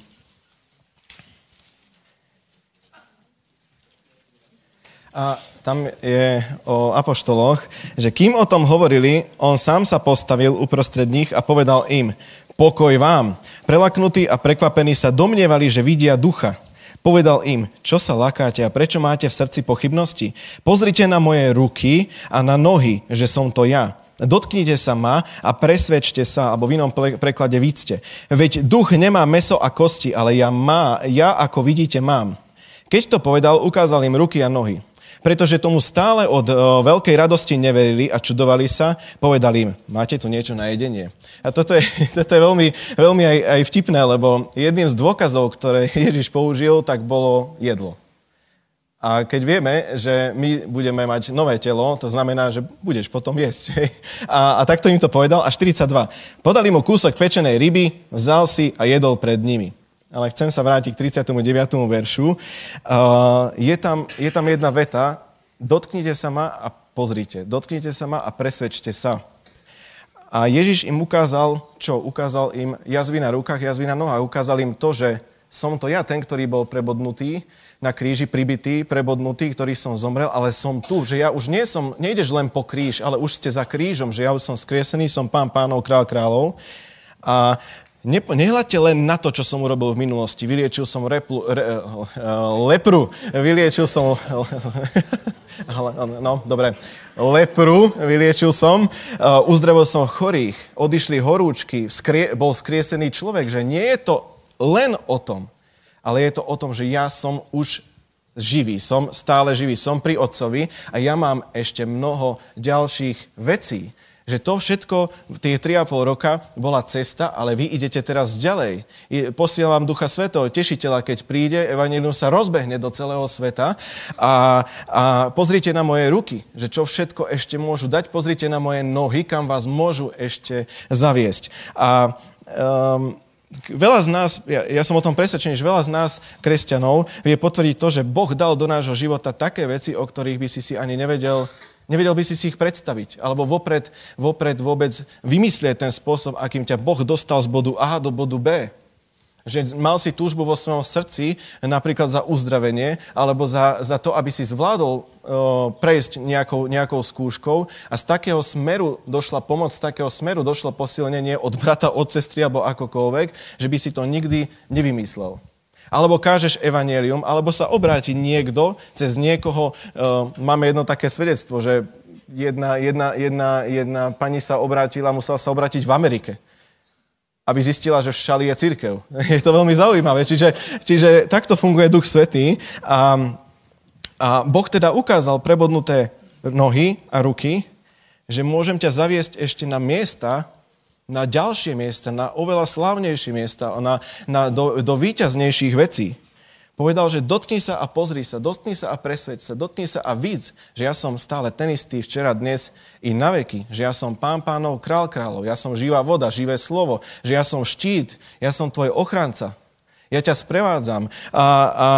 A tam je o apoštoloch, že kým o tom hovorili, on sám sa postavil uprostred nich a povedal im, pokoj vám. Prelaknutí a prekvapení sa domnievali, že vidia ducha. Povedal im, čo sa lakáte a prečo máte v srdci pochybnosti? Pozrite na moje ruky a na nohy, že som to ja. Dotknite sa ma a presvedčte sa, alebo v inom preklade vícte. Veď duch nemá meso a kosti, ale ja, má, ja ako vidíte mám. Keď to povedal, ukázal im ruky a nohy pretože tomu stále od o, veľkej radosti neverili a čudovali sa, povedali im, máte tu niečo na jedenie. A toto je, toto je veľmi, veľmi aj, aj vtipné, lebo jedným z dôkazov, ktoré Ježiš použil, tak bolo jedlo. A keď vieme, že my budeme mať nové telo, to znamená, že budeš potom jesť. A, a takto im to povedal. A 42. Podali mu kúsok pečenej ryby, vzal si a jedol pred nimi ale chcem sa vrátiť k 39. veršu. Uh, je, tam, je tam jedna veta, dotknite sa ma a pozrite, dotknite sa ma a presvedčte sa. A Ježiš im ukázal, čo? Ukázal im jazvy na rukách, jazvy na nohách. Ukázal im to, že som to ja, ten, ktorý bol prebodnutý na kríži, pribitý, prebodnutý, ktorý som zomrel, ale som tu, že ja už nie som, nejdeš len po kríž, ale už ste za krížom, že ja už som skriesený, som pán pánov, král kráľov. A Nehľadte len na to, čo som urobil v minulosti. Vyliečil som replu, re, eh, lepru, vyliečil som... No, dobre. Lepru vyliečil som, eh, uzdravil som chorých, odišli horúčky, bol skriesený človek, že nie je to len o tom, ale je to o tom, že ja som už živý, som stále živý, som pri Otcovi a ja mám ešte mnoho ďalších vecí že to všetko, tie 3,5 roka bola cesta, ale vy idete teraz ďalej. Posielam Ducha Svetého, tešiteľa, keď príde, Evangelium sa rozbehne do celého sveta a, a pozrite na moje ruky, že čo všetko ešte môžu dať, pozrite na moje nohy, kam vás môžu ešte zaviesť. A um, veľa z nás, ja, ja som o tom presvedčený, že veľa z nás, kresťanov, vie potvrdiť to, že Boh dal do nášho života také veci, o ktorých by si si ani nevedel Nevedel by si si ich predstaviť, alebo vopred, vopred vôbec vymyslieť ten spôsob, akým ťa Boh dostal z bodu A do bodu B. Že mal si túžbu vo svojom srdci napríklad za uzdravenie, alebo za, za to, aby si zvládol o, prejsť nejakou, nejakou skúškou. A z takého smeru došla pomoc, z takého smeru došlo posilnenie od brata, od sestry alebo akokoľvek, že by si to nikdy nevymyslel. Alebo kážeš evanelium, alebo sa obráti niekto cez niekoho. Uh, máme jedno také svedectvo, že jedna, jedna, jedna, jedna pani sa obrátila, musela sa obrátiť v Amerike aby zistila, že v Šali je církev. Je to veľmi zaujímavé. Čiže, čiže takto funguje Duch Svetý. A, a Boh teda ukázal prebodnuté nohy a ruky, že môžem ťa zaviesť ešte na miesta, na ďalšie miesta, na oveľa slávnejšie miesta, na, na, do, do výťaznejších vecí. Povedal, že dotkni sa a pozri sa, dotkni sa a presveď sa, dotkni sa a víc, že ja som stále ten istý včera, dnes i na veky, že ja som pán pánov, král kráľov, ja som živá voda, živé slovo, že ja som štít, ja som tvoj ochranca, ja ťa sprevádzam. A, a,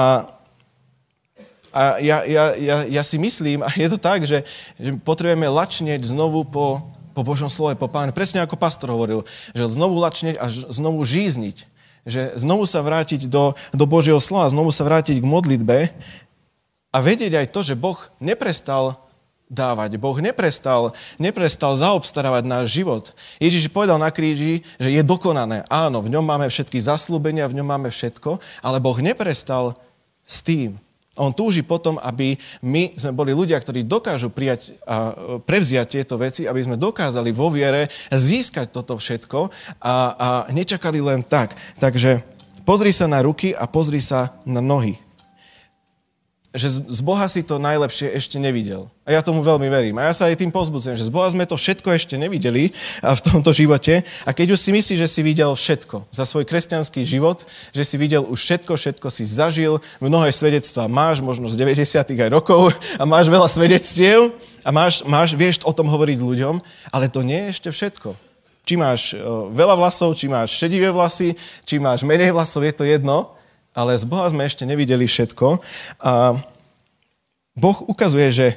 a ja, ja, ja, ja si myslím, a je to tak, že, že potrebujeme lačnieť znovu po, po Božom slove, po páne. Presne ako pastor hovoril, že znovu lačneť a znovu žízniť. Že znovu sa vrátiť do, do Božieho slova, znovu sa vrátiť k modlitbe a vedieť aj to, že Boh neprestal dávať. Boh neprestal, neprestal zaobstarávať náš život. Ježiš povedal na kríži, že je dokonané. Áno, v ňom máme všetky zaslúbenia, v ňom máme všetko, ale Boh neprestal s tým. On túži potom, aby my sme boli ľudia, ktorí dokážu prijať a prevziať tieto veci, aby sme dokázali vo viere získať toto všetko a, a nečakali len tak. Takže pozri sa na ruky a pozri sa na nohy že z Boha si to najlepšie ešte nevidel. A ja tomu veľmi verím. A ja sa aj tým pozbudzujem, že z Boha sme to všetko ešte nevideli v tomto živote. A keď už si myslíš, že si videl všetko za svoj kresťanský život, že si videl už všetko, všetko si zažil, mnohé svedectvá máš, možno z 90. aj rokov a máš veľa svedectiev a máš, máš, vieš o tom hovoriť ľuďom, ale to nie je ešte všetko. Či máš veľa vlasov, či máš šedivé vlasy, či máš menej vlasov, je to jedno, ale z Boha sme ešte nevideli všetko. A boh ukazuje, že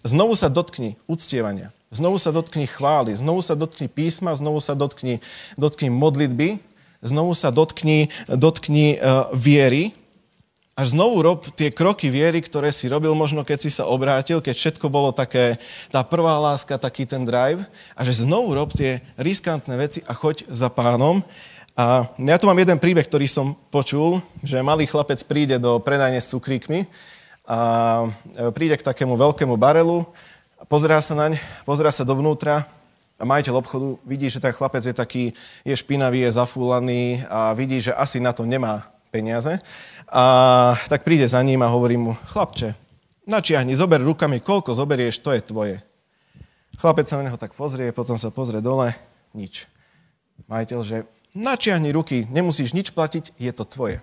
znovu sa dotkni uctievania, znovu sa dotkni chvály, znovu sa dotkni písma, znovu sa dotkni, dotkni modlitby, znovu sa dotkni, dotkni uh, viery. A znovu rob tie kroky viery, ktoré si robil možno, keď si sa obrátil, keď všetko bolo také, tá prvá láska, taký ten drive. A že znovu rob tie riskantné veci a choď za pánom a ja tu mám jeden príbeh, ktorý som počul, že malý chlapec príde do predajne s cukríkmi a e, príde k takému veľkému barelu, pozerá sa naň, pozerá sa dovnútra a majiteľ obchodu vidí, že ten chlapec je taký, je špinavý, je zafúlaný a vidí, že asi na to nemá peniaze. A tak príde za ním a hovorí mu, chlapče, načiahni, zober rukami, koľko zoberieš, to je tvoje. Chlapec sa na neho tak pozrie, potom sa pozrie dole, nič. Majiteľ, že načiahni ruky, nemusíš nič platiť, je to tvoje.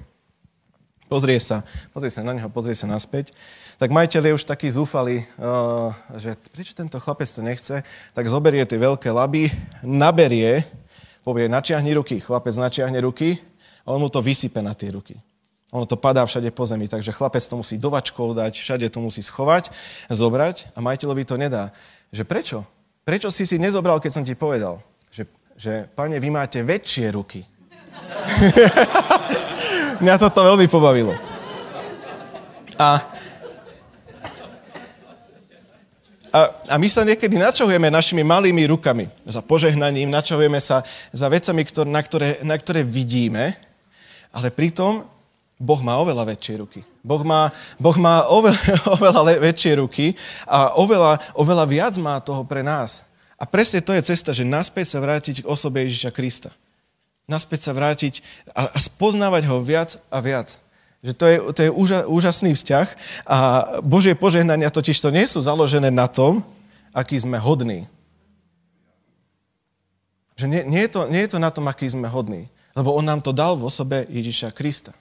Pozrie sa, pozrie sa na neho, pozrie sa naspäť. Tak majiteľ je už taký zúfalý, uh, že prečo tento chlapec to nechce, tak zoberie tie veľké laby, naberie, povie, načiahni ruky, chlapec načiahne ruky a on mu to vysype na tie ruky. Ono to padá všade po zemi, takže chlapec to musí dovačkou dať, všade to musí schovať, zobrať a majiteľovi to nedá. Že prečo? Prečo si si nezobral, keď som ti povedal? Že že pane, vy máte väčšie ruky. Mňa toto veľmi pobavilo. A, a, a my sa niekedy načahujeme našimi malými rukami za požehnaním, načahujeme sa za vecami, ktoré, na, ktoré, na ktoré vidíme, ale pritom Boh má oveľa väčšie ruky. Boh má, boh má oveľa, oveľa väčšie ruky a oveľa, oveľa viac má toho pre nás. A presne to je cesta, že naspäť sa vrátiť k osobe Ježiša Krista. Naspäť sa vrátiť a, a spoznávať ho viac a viac. Že to je, to je úža, úžasný vzťah a Božie požehnania totiž to nie sú založené na tom, aký sme hodní. Že nie, nie, je to, nie je to na tom, aký sme hodní. Lebo On nám to dal v osobe Ježiša Krista.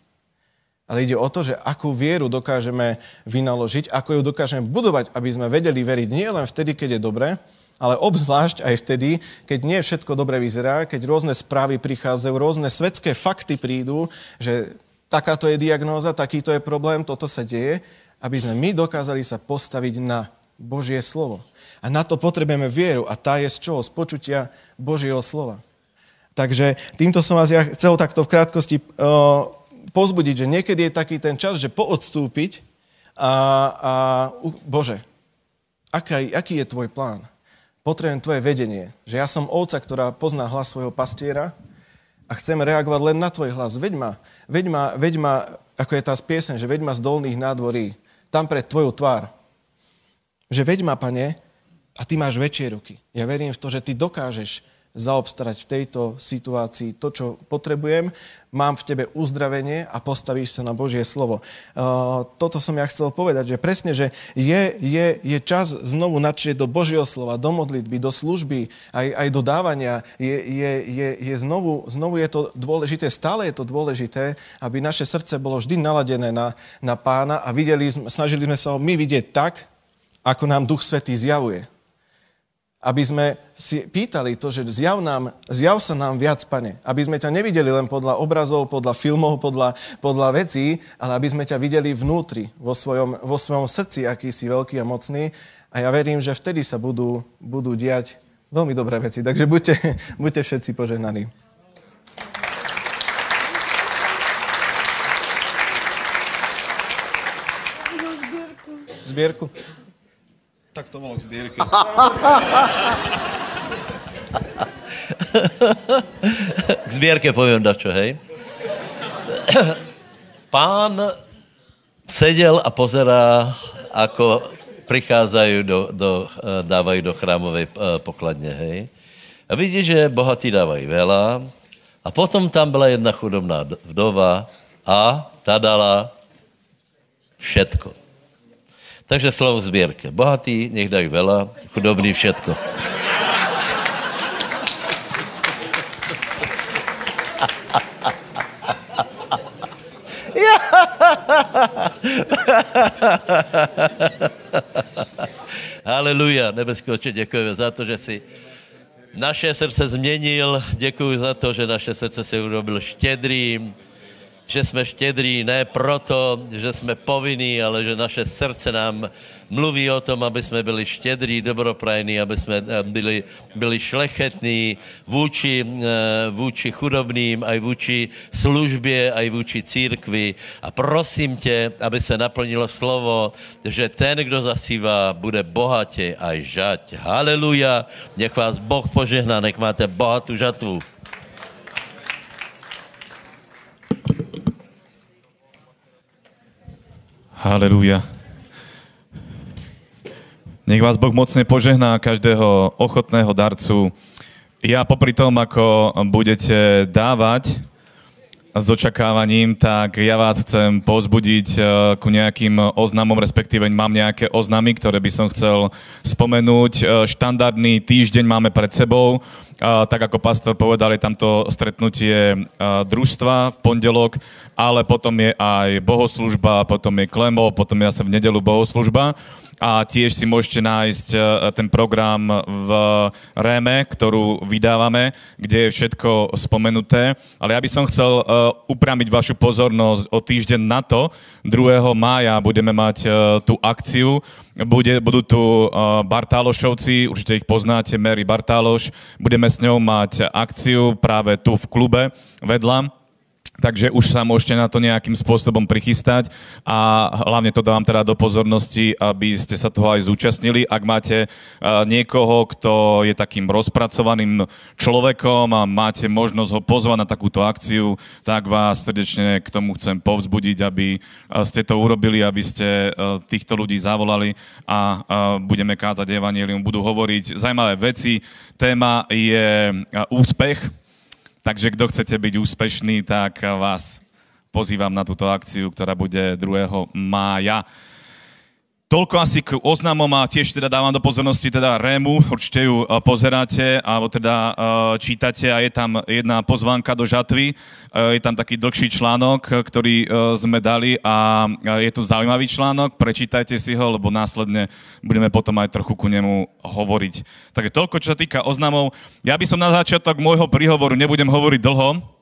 Ale ide o to, že akú vieru dokážeme vynaložiť, ako ju dokážeme budovať, aby sme vedeli veriť nie len vtedy, keď je dobré, ale obzvlášť aj vtedy, keď nie všetko dobre vyzerá, keď rôzne správy prichádzajú, rôzne svetské fakty prídu, že takáto je diagnóza, takýto je problém, toto sa deje, aby sme my dokázali sa postaviť na Božie slovo. A na to potrebujeme vieru a tá je z čoho? Z počutia Božieho slova. Takže týmto som vás ja chcel takto v krátkosti uh, pozbudiť, že niekedy je taký ten čas, že poodstúpiť a, a Bože, aký, aký je tvoj plán? Potrebujem tvoje vedenie. Že ja som ovca, ktorá pozná hlas svojho pastiera a chcem reagovať len na tvoj hlas. Veď ma, veď ma, veď ma ako je tá piesen, že veď ma z dolných nádvorí, tam pred tvoju tvár. Že veď ma, pane, a ty máš väčšie ruky. Ja verím v to, že ty dokážeš zaobstarať v tejto situácii to, čo potrebujem. Mám v tebe uzdravenie a postavíš sa na Božie slovo. Uh, toto som ja chcel povedať, že presne, že je, je, je čas znovu načrieť do Božieho slova, do modlitby, do služby, aj, aj do dávania. Je, je, je, je znovu, znovu je to dôležité, stále je to dôležité, aby naše srdce bolo vždy naladené na, na pána a videli, snažili sme sa ho my vidieť tak, ako nám Duch Svetý zjavuje aby sme si pýtali to, že zjav, nám, zjav sa nám viac, pane. Aby sme ťa nevideli len podľa obrazov, podľa filmov, podľa, podľa vecí, ale aby sme ťa videli vnútri, vo svojom, vo svojom srdci, aký si veľký a mocný. A ja verím, že vtedy sa budú, budú diať veľmi dobré veci. Takže buďte, buďte všetci požehnaní. Zbierku. Tak to bolo k zbierke. K zbierke poviem dačo, hej. Pán sedel a pozerá, ako prichádzajú, do, do, dávajú do chrámovej eh, pokladne, hej. A vidí, že bohatí dávajú veľa. A potom tam byla jedna chudobná vdova a ta dala všetko. Takže slovo v zbierke. Bohatí nech dajú veľa, chudobní všetko. Haleluja, nebeský oče, děkujeme za to, že si naše srdce změnil. Děkuji za to, že naše srdce se urobil štědrým, že jsme štědrí ne proto, že jsme povinní, ale že naše srdce nám mluví o tom, aby jsme byli štědrí, dobroprajní, aby jsme eh, byli, byli šlechetní vůči, eh, vůči chudobným, aj vůči službě, aj vůči církvi. A prosím tě, aby se naplnilo slovo, že ten, kdo zasívá, bude bohatě aj žať. Haleluja, nech vás Boh požehná, nech máte bohatou žatvu. Halelúja. Nech vás Boh mocne požehná každého ochotného darcu. Ja popri tom, ako budete dávať s očakávaním, tak ja vás chcem pozbudiť eh, ku nejakým oznamom, respektíve mám nejaké oznamy, ktoré by som chcel spomenúť. Eh, Štandardný týždeň máme pred sebou. A, tak ako pastor povedal, je tamto stretnutie družstva v pondelok, ale potom je aj bohoslužba, potom je klemo, potom je zase v nedelu bohoslužba a tiež si môžete nájsť e, ten program v Réme, ktorú vydávame, kde je všetko spomenuté. Ale ja by som chcel e, upramiť vašu pozornosť o týždeň na to. 2. mája budeme mať e, tú akciu. Bude, budú tu Bartálošovci, určite ich poznáte, Mary Bartáloš. Budeme s ňou mať akciu práve tu v klube vedľa. Takže už sa môžete na to nejakým spôsobom prichystať a hlavne to dávam teda do pozornosti, aby ste sa toho aj zúčastnili. Ak máte uh, niekoho, kto je takým rozpracovaným človekom a máte možnosť ho pozvať na takúto akciu, tak vás srdečne k tomu chcem povzbudiť, aby uh, ste to urobili, aby ste uh, týchto ľudí zavolali a budeme kázať evanelium, budú hovoriť zaujímavé veci. Téma je úspech, Takže kto chcete byť úspešný, tak vás pozývam na túto akciu, ktorá bude 2. mája. Toľko asi k oznamom a tiež teda dávam do pozornosti teda Rému, určite ju e, pozeráte alebo teda e, čítate a je tam jedna pozvánka do žatvy, e, je tam taký dlhší článok, ktorý sme dali a je to zaujímavý článok, prečítajte si ho, lebo následne budeme potom aj trochu ku nemu hovoriť. Takže toľko, čo sa týka oznamov. Ja by som na začiatok môjho príhovoru, nebudem hovoriť dlho,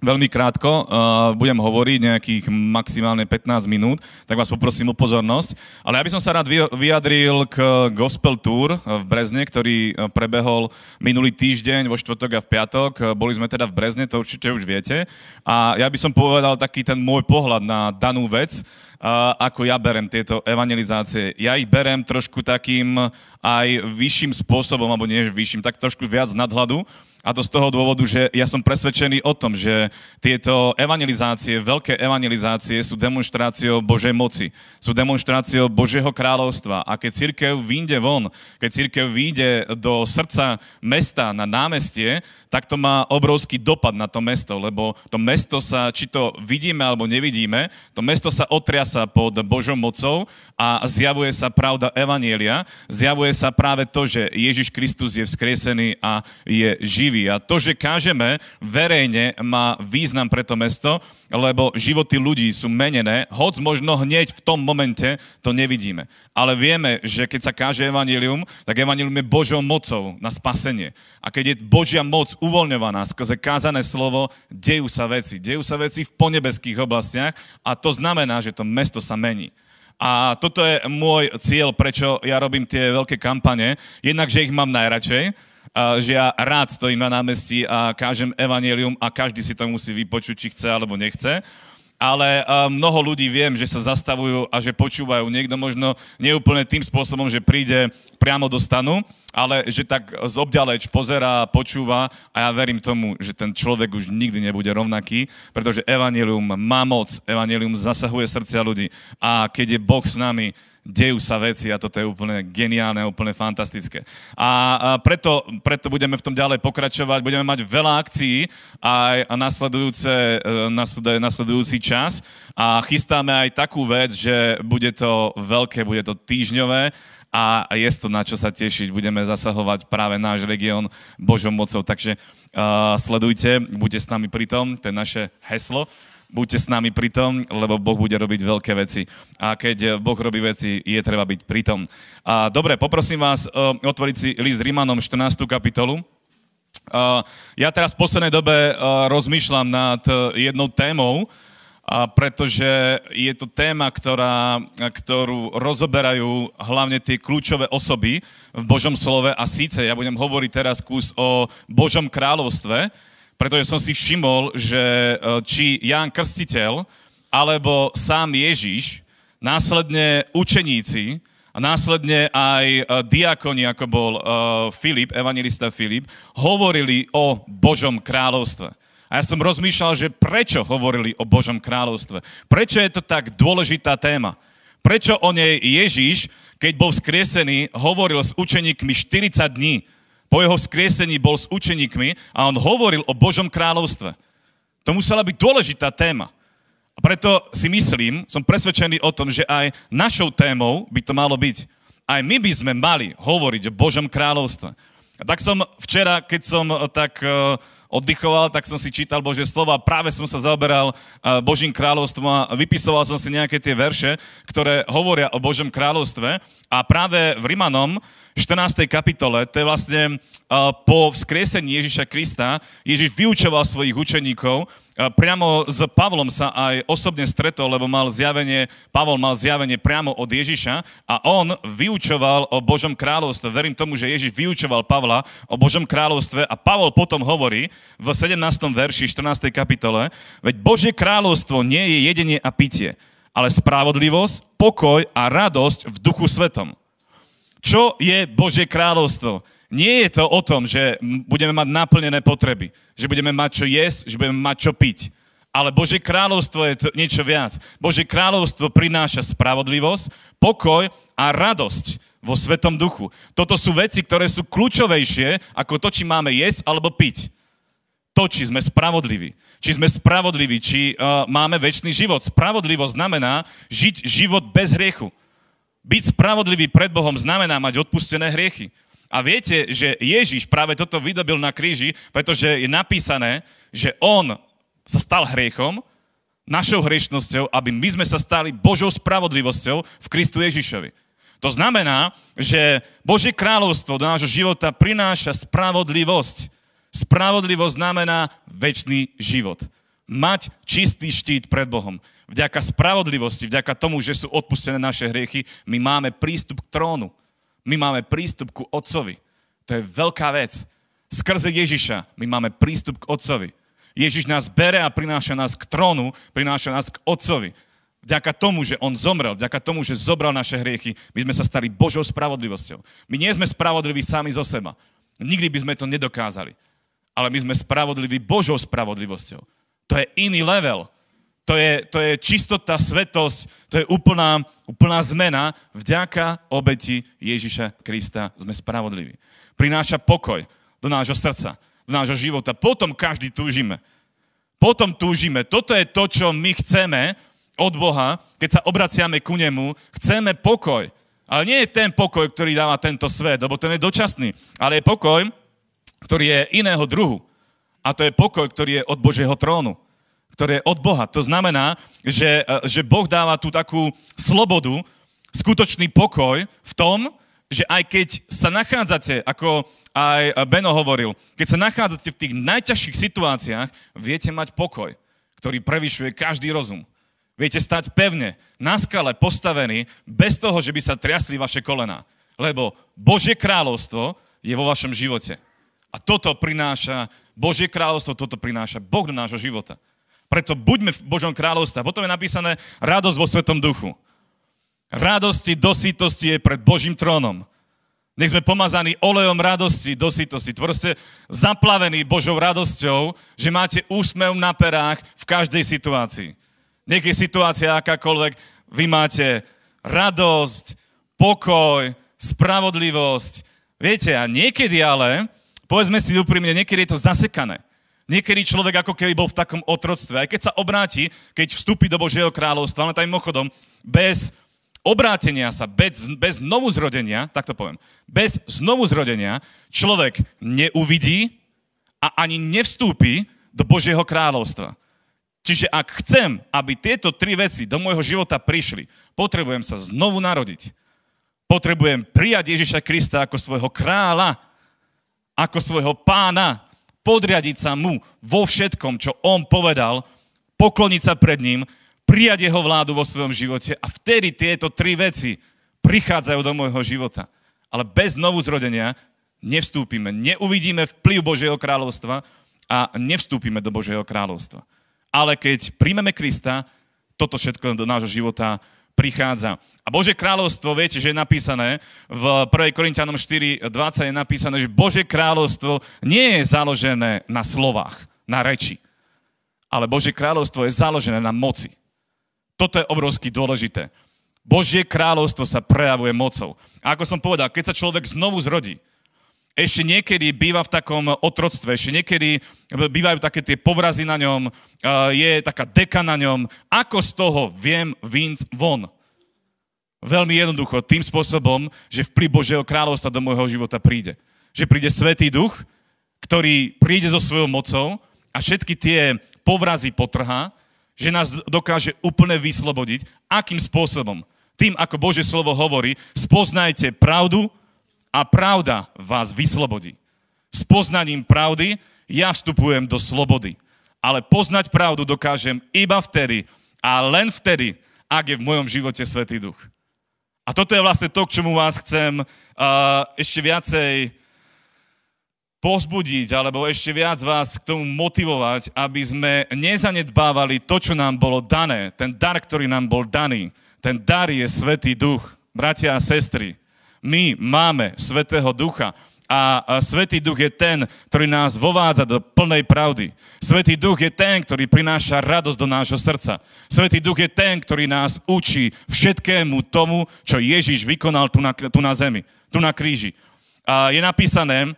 Veľmi krátko, uh, budem hovoriť nejakých maximálne 15 minút, tak vás poprosím o pozornosť. Ale ja by som sa rád vyjadril k Gospel Tour v Brezne, ktorý prebehol minulý týždeň, vo štvrtok a v piatok. Boli sme teda v Brezne, to určite už viete. A ja by som povedal taký ten môj pohľad na danú vec, uh, ako ja berem tieto evangelizácie. Ja ich berem trošku takým aj vyšším spôsobom, alebo nie vyšším, tak trošku viac nadhľadu a to z toho dôvodu, že ja som presvedčený o tom, že tieto evangelizácie, veľké evangelizácie sú demonstráciou Božej moci, sú demonstráciou Božieho kráľovstva. A keď církev vyjde von, keď církev vyjde do srdca mesta na námestie, tak to má obrovský dopad na to mesto, lebo to mesto sa, či to vidíme alebo nevidíme, to mesto sa otriasa pod Božou mocou a zjavuje sa pravda Evanielia, zjavuje sa práve to, že Ježiš Kristus je vzkriesený a je živý živý. A to, že kážeme verejne, má význam pre to mesto, lebo životy ľudí sú menené, hoď možno hneď v tom momente to nevidíme. Ale vieme, že keď sa káže evanilium, tak evanilium je Božou mocou na spasenie. A keď je Božia moc uvoľňovaná skrze kázané slovo, dejú sa veci. Dejú sa veci v ponebeských oblastiach a to znamená, že to mesto sa mení. A toto je môj cieľ, prečo ja robím tie veľké kampane. Jednak, že ich mám najradšej, že ja rád stojím na námestí a kážem evanelium a každý si to musí vypočuť, či chce alebo nechce. ale mnoho ľudí viem, že sa zastavujú a že počúvajú. Niekto možno neúplne tým spôsobom, že príde priamo do stanu, ale že tak z obďaleč pozerá, počúva a ja verím tomu, že ten človek už nikdy nebude rovnaký, pretože evanelium má moc, evanelium zasahuje srdcia ľudí a keď je Boh s nami, dejú sa veci a toto je úplne geniálne, úplne fantastické. A, preto, preto budeme v tom ďalej pokračovať, budeme mať veľa akcií aj nasledujúce, e, nasledujúci čas a chystáme aj takú vec, že bude to veľké, bude to týždňové a je to na čo sa tešiť. Budeme zasahovať práve náš región Božou mocou, takže uh, sledujte, buďte s nami pri tom, to je naše heslo buďte s nami pri tom, lebo Boh bude robiť veľké veci. A keď Boh robí veci, je treba byť pri tom. A dobre, poprosím vás uh, otvoriť si list Rímanom 14. kapitolu. Uh, ja teraz v poslednej dobe uh, rozmýšľam nad jednou témou, pretože je to téma, ktorá, ktorú rozoberajú hlavne tie kľúčové osoby v Božom slove a síce ja budem hovoriť teraz kus o Božom kráľovstve, pretože som si všimol, že e, či Ján Krstiteľ alebo sám Ježiš, následne učeníci a následne aj e, diakoni, ako bol e, Filip, evangelista Filip, hovorili o Božom kráľovstve. A ja som rozmýšľal, že prečo hovorili o Božom kráľovstve. Prečo je to tak dôležitá téma. Prečo o nej Ježiš, keď bol skriesený, hovoril s učeníkmi 40 dní po jeho skriesení bol s učeníkmi a on hovoril o Božom kráľovstve. To musela byť dôležitá téma. A preto si myslím, som presvedčený o tom, že aj našou témou by to malo byť. Aj my by sme mali hovoriť o Božom kráľovstve. A tak som včera, keď som eh, tak uh, oddychoval, tak som si čítal Božie slova práve som sa zaoberal uh, Božím kráľovstvom a vypisoval som si nejaké tie verše, ktoré hovoria o Božom kráľovstve. A práve v Rimanom 14. kapitole, to je vlastne uh, po vzkriesení Ježiša Krista, Ježiš vyučoval svojich učeníkov, uh, priamo s Pavlom sa aj osobne stretol, lebo mal zjavenie, Pavol mal zjavenie priamo od Ježiša a on vyučoval o Božom kráľovstve. Verím tomu, že Ježiš vyučoval Pavla o Božom kráľovstve a Pavol potom hovorí v 17. verši 14. kapitole, veď Božie kráľovstvo nie je jedenie a pitie, ale spravodlivosť, pokoj a radosť v duchu svetom. Čo je Božie kráľovstvo? Nie je to o tom, že budeme mať naplnené potreby, že budeme mať čo jesť, že budeme mať čo piť. Ale Božie kráľovstvo je to niečo viac. Božie kráľovstvo prináša spravodlivosť, pokoj a radosť vo Svetom duchu. Toto sú veci, ktoré sú kľúčovejšie ako to, či máme jesť alebo piť. To, či sme spravodliví. Či sme spravodliví, či uh, máme väčší život. Spravodlivosť znamená žiť život bez hriechu. Byť spravodlivý pred Bohom znamená mať odpustené hriechy. A viete, že Ježiš práve toto vydobil na kríži, pretože je napísané, že On sa stal hriechom, našou hriešnosťou, aby my sme sa stali Božou spravodlivosťou v Kristu Ježišovi. To znamená, že Božie kráľovstvo do nášho života prináša spravodlivosť. Spravodlivosť znamená väčší život. Mať čistý štít pred Bohom vďaka spravodlivosti, vďaka tomu, že sú odpustené naše hriechy, my máme prístup k trónu. My máme prístup ku Otcovi. To je veľká vec. Skrze Ježiša my máme prístup k Otcovi. Ježiš nás bere a prináša nás k trónu, prináša nás k Otcovi. Vďaka tomu, že On zomrel, vďaka tomu, že zobral naše hriechy, my sme sa stali Božou spravodlivosťou. My nie sme spravodliví sami zo seba. Nikdy by sme to nedokázali. Ale my sme spravodliví Božou spravodlivosťou. To je iný level to je, to je čistota, svetosť, to je úplná, úplná zmena. Vďaka obeti Ježiša Krista sme spravodliví. Prináša pokoj do nášho srdca, do nášho života. Potom každý túžime. Potom túžime. Toto je to, čo my chceme od Boha, keď sa obraciame ku Nemu. Chceme pokoj. Ale nie je ten pokoj, ktorý dáva tento svet, lebo ten je dočasný. Ale je pokoj, ktorý je iného druhu. A to je pokoj, ktorý je od Božieho trónu ktoré je od Boha. To znamená, že, e, že Boh dáva tú takú slobodu, skutočný pokoj v tom, že aj keď sa nachádzate, ako aj Beno hovoril, keď sa nachádzate v tých najťažších situáciách, viete mať pokoj, ktorý prevyšuje každý rozum. Viete stať pevne, na skale postavený, bez toho, že by sa triasli vaše kolena. Lebo Božie kráľovstvo je vo vašom živote. A toto prináša, Božie kráľovstvo toto prináša Boh do nášho života. Preto buďme v Božom kráľovstve. Potom je napísané radosť vo Svetom duchu. Radosti do sítosti je pred Božím trónom. Nech sme pomazaní olejom radosti do sítosti. Proste zaplavení Božou radosťou, že máte úsmev na perách v každej situácii. Nech je situácia akákoľvek, vy máte radosť, pokoj, spravodlivosť. Viete, a niekedy ale, povedzme si úprimne, niekedy je to zasekané. Niekedy človek ako keby bol v takom otroctve. Aj keď sa obráti, keď vstúpi do Božieho kráľovstva, tam mimochodom, bez obrátenia sa, bez, bez znovu zrodenia, tak to poviem, bez znovu zrodenia človek neuvidí a ani nevstúpi do Božieho kráľovstva. Čiže ak chcem, aby tieto tri veci do môjho života prišli, potrebujem sa znovu narodiť. Potrebujem prijať Ježiša Krista ako svojho kráľa, ako svojho pána, podriadiť sa mu vo všetkom, čo on povedal, pokloniť sa pred ním, prijať jeho vládu vo svojom živote a vtedy tieto tri veci prichádzajú do môjho života. Ale bez znovu zrodenia nevstúpime, neuvidíme vplyv Božieho kráľovstva a nevstúpime do Božieho kráľovstva. Ale keď príjmeme Krista, toto všetko do nášho života prichádza. A Bože kráľovstvo, viete, že je napísané v 1. Korintianom 4.20 je napísané, že Bože kráľovstvo nie je založené na slovách, na reči. Ale Bože kráľovstvo je založené na moci. Toto je obrovsky dôležité. Božie kráľovstvo sa prejavuje mocou. A ako som povedal, keď sa človek znovu zrodí, ešte niekedy býva v takom otroctve, ešte niekedy bývajú také tie povrazy na ňom, je taká deka na ňom. Ako z toho viem vinc von? Veľmi jednoducho, tým spôsobom, že vplyv Božieho kráľovstva do môjho života príde. Že príde Svetý Duch, ktorý príde so svojou mocou a všetky tie povrazy potrhá, že nás dokáže úplne vyslobodiť. Akým spôsobom? Tým, ako Božie slovo hovorí, spoznajte pravdu a pravda vás vyslobodí. S poznaním pravdy ja vstupujem do slobody. Ale poznať pravdu dokážem iba vtedy a len vtedy, ak je v mojom živote Svetý Duch. A toto je vlastne to, k čomu vás chcem uh, ešte viacej pozbudiť, alebo ešte viac vás k tomu motivovať, aby sme nezanedbávali to, čo nám bolo dané, ten dar, ktorý nám bol daný. Ten dar je Svetý Duch. Bratia a sestry, my máme Svetého Ducha a Svetý Duch je ten, ktorý nás vovádza do plnej pravdy. Svetý Duch je ten, ktorý prináša radosť do nášho srdca. Svetý Duch je ten, ktorý nás učí všetkému tomu, čo Ježiš vykonal tu na, tu na zemi, tu na kríži. A je napísané,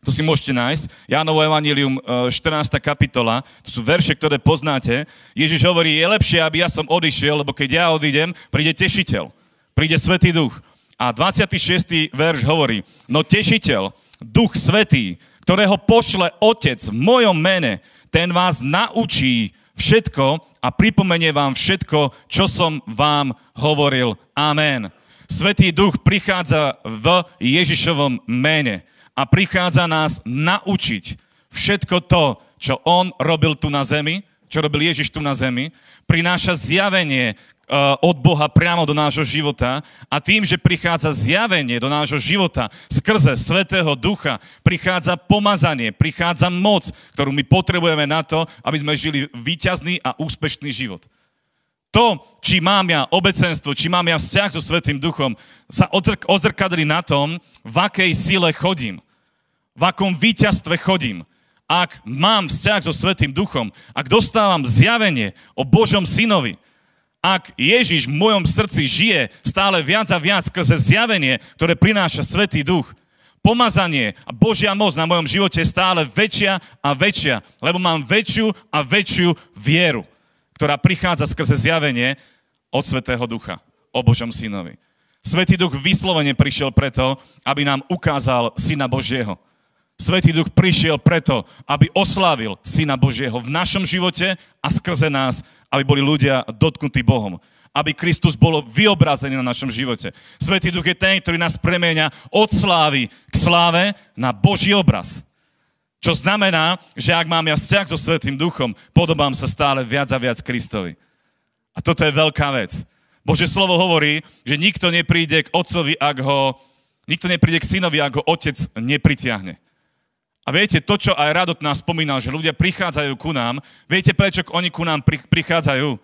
to si môžete nájsť, Jánovo Evangelium 14. E, kapitola, to sú verše, ktoré poznáte. Ježiš hovorí, je lepšie, aby ja som odišiel, lebo keď ja odídem, príde tešiteľ, príde Svetý Duch. A 26. verš hovorí, no tešiteľ, duch svetý, ktorého pošle Otec v mojom mene, ten vás naučí všetko a pripomenie vám všetko, čo som vám hovoril. Amen. Svetý duch prichádza v Ježišovom mene a prichádza nás naučiť všetko to, čo on robil tu na zemi, čo robil Ježiš tu na zemi, prináša zjavenie, od Boha priamo do nášho života a tým, že prichádza zjavenie do nášho života skrze Svetého Ducha, prichádza pomazanie, prichádza moc, ktorú my potrebujeme na to, aby sme žili výťazný a úspešný život. To, či mám ja obecenstvo, či mám ja vzťah so Svetým Duchom, sa odzrkadli na tom, v akej sile chodím, v akom víťazstve chodím. Ak mám vzťah so Svetým Duchom, ak dostávam zjavenie o Božom synovi, ak Ježiš v mojom srdci žije stále viac a viac skrze zjavenie, ktoré prináša Svetý Duch, pomazanie a Božia moc na mojom živote je stále väčšia a väčšia, lebo mám väčšiu a väčšiu vieru, ktorá prichádza skrze zjavenie od Svetého Ducha, o Božom synovi. Svetý Duch vyslovene prišiel preto, aby nám ukázal Syna Božieho. Svetý Duch prišiel preto, aby oslávil Syna Božieho v našom živote a skrze nás aby boli ľudia dotknutí Bohom. Aby Kristus bol vyobrazený na našom živote. Svetý Duch je ten, ktorý nás premenia od slávy k sláve na Boží obraz. Čo znamená, že ak mám ja vzťah so Svetým Duchom, podobám sa stále viac a viac Kristovi. A toto je veľká vec. Bože slovo hovorí, že nikto nepríde k otcovi, ak ho, nikto nepríde k synovi, ak ho otec nepritiahne. A viete, to, čo aj Radot nás spomínal, že ľudia prichádzajú ku nám, viete, prečo oni ku nám pri, prichádzajú?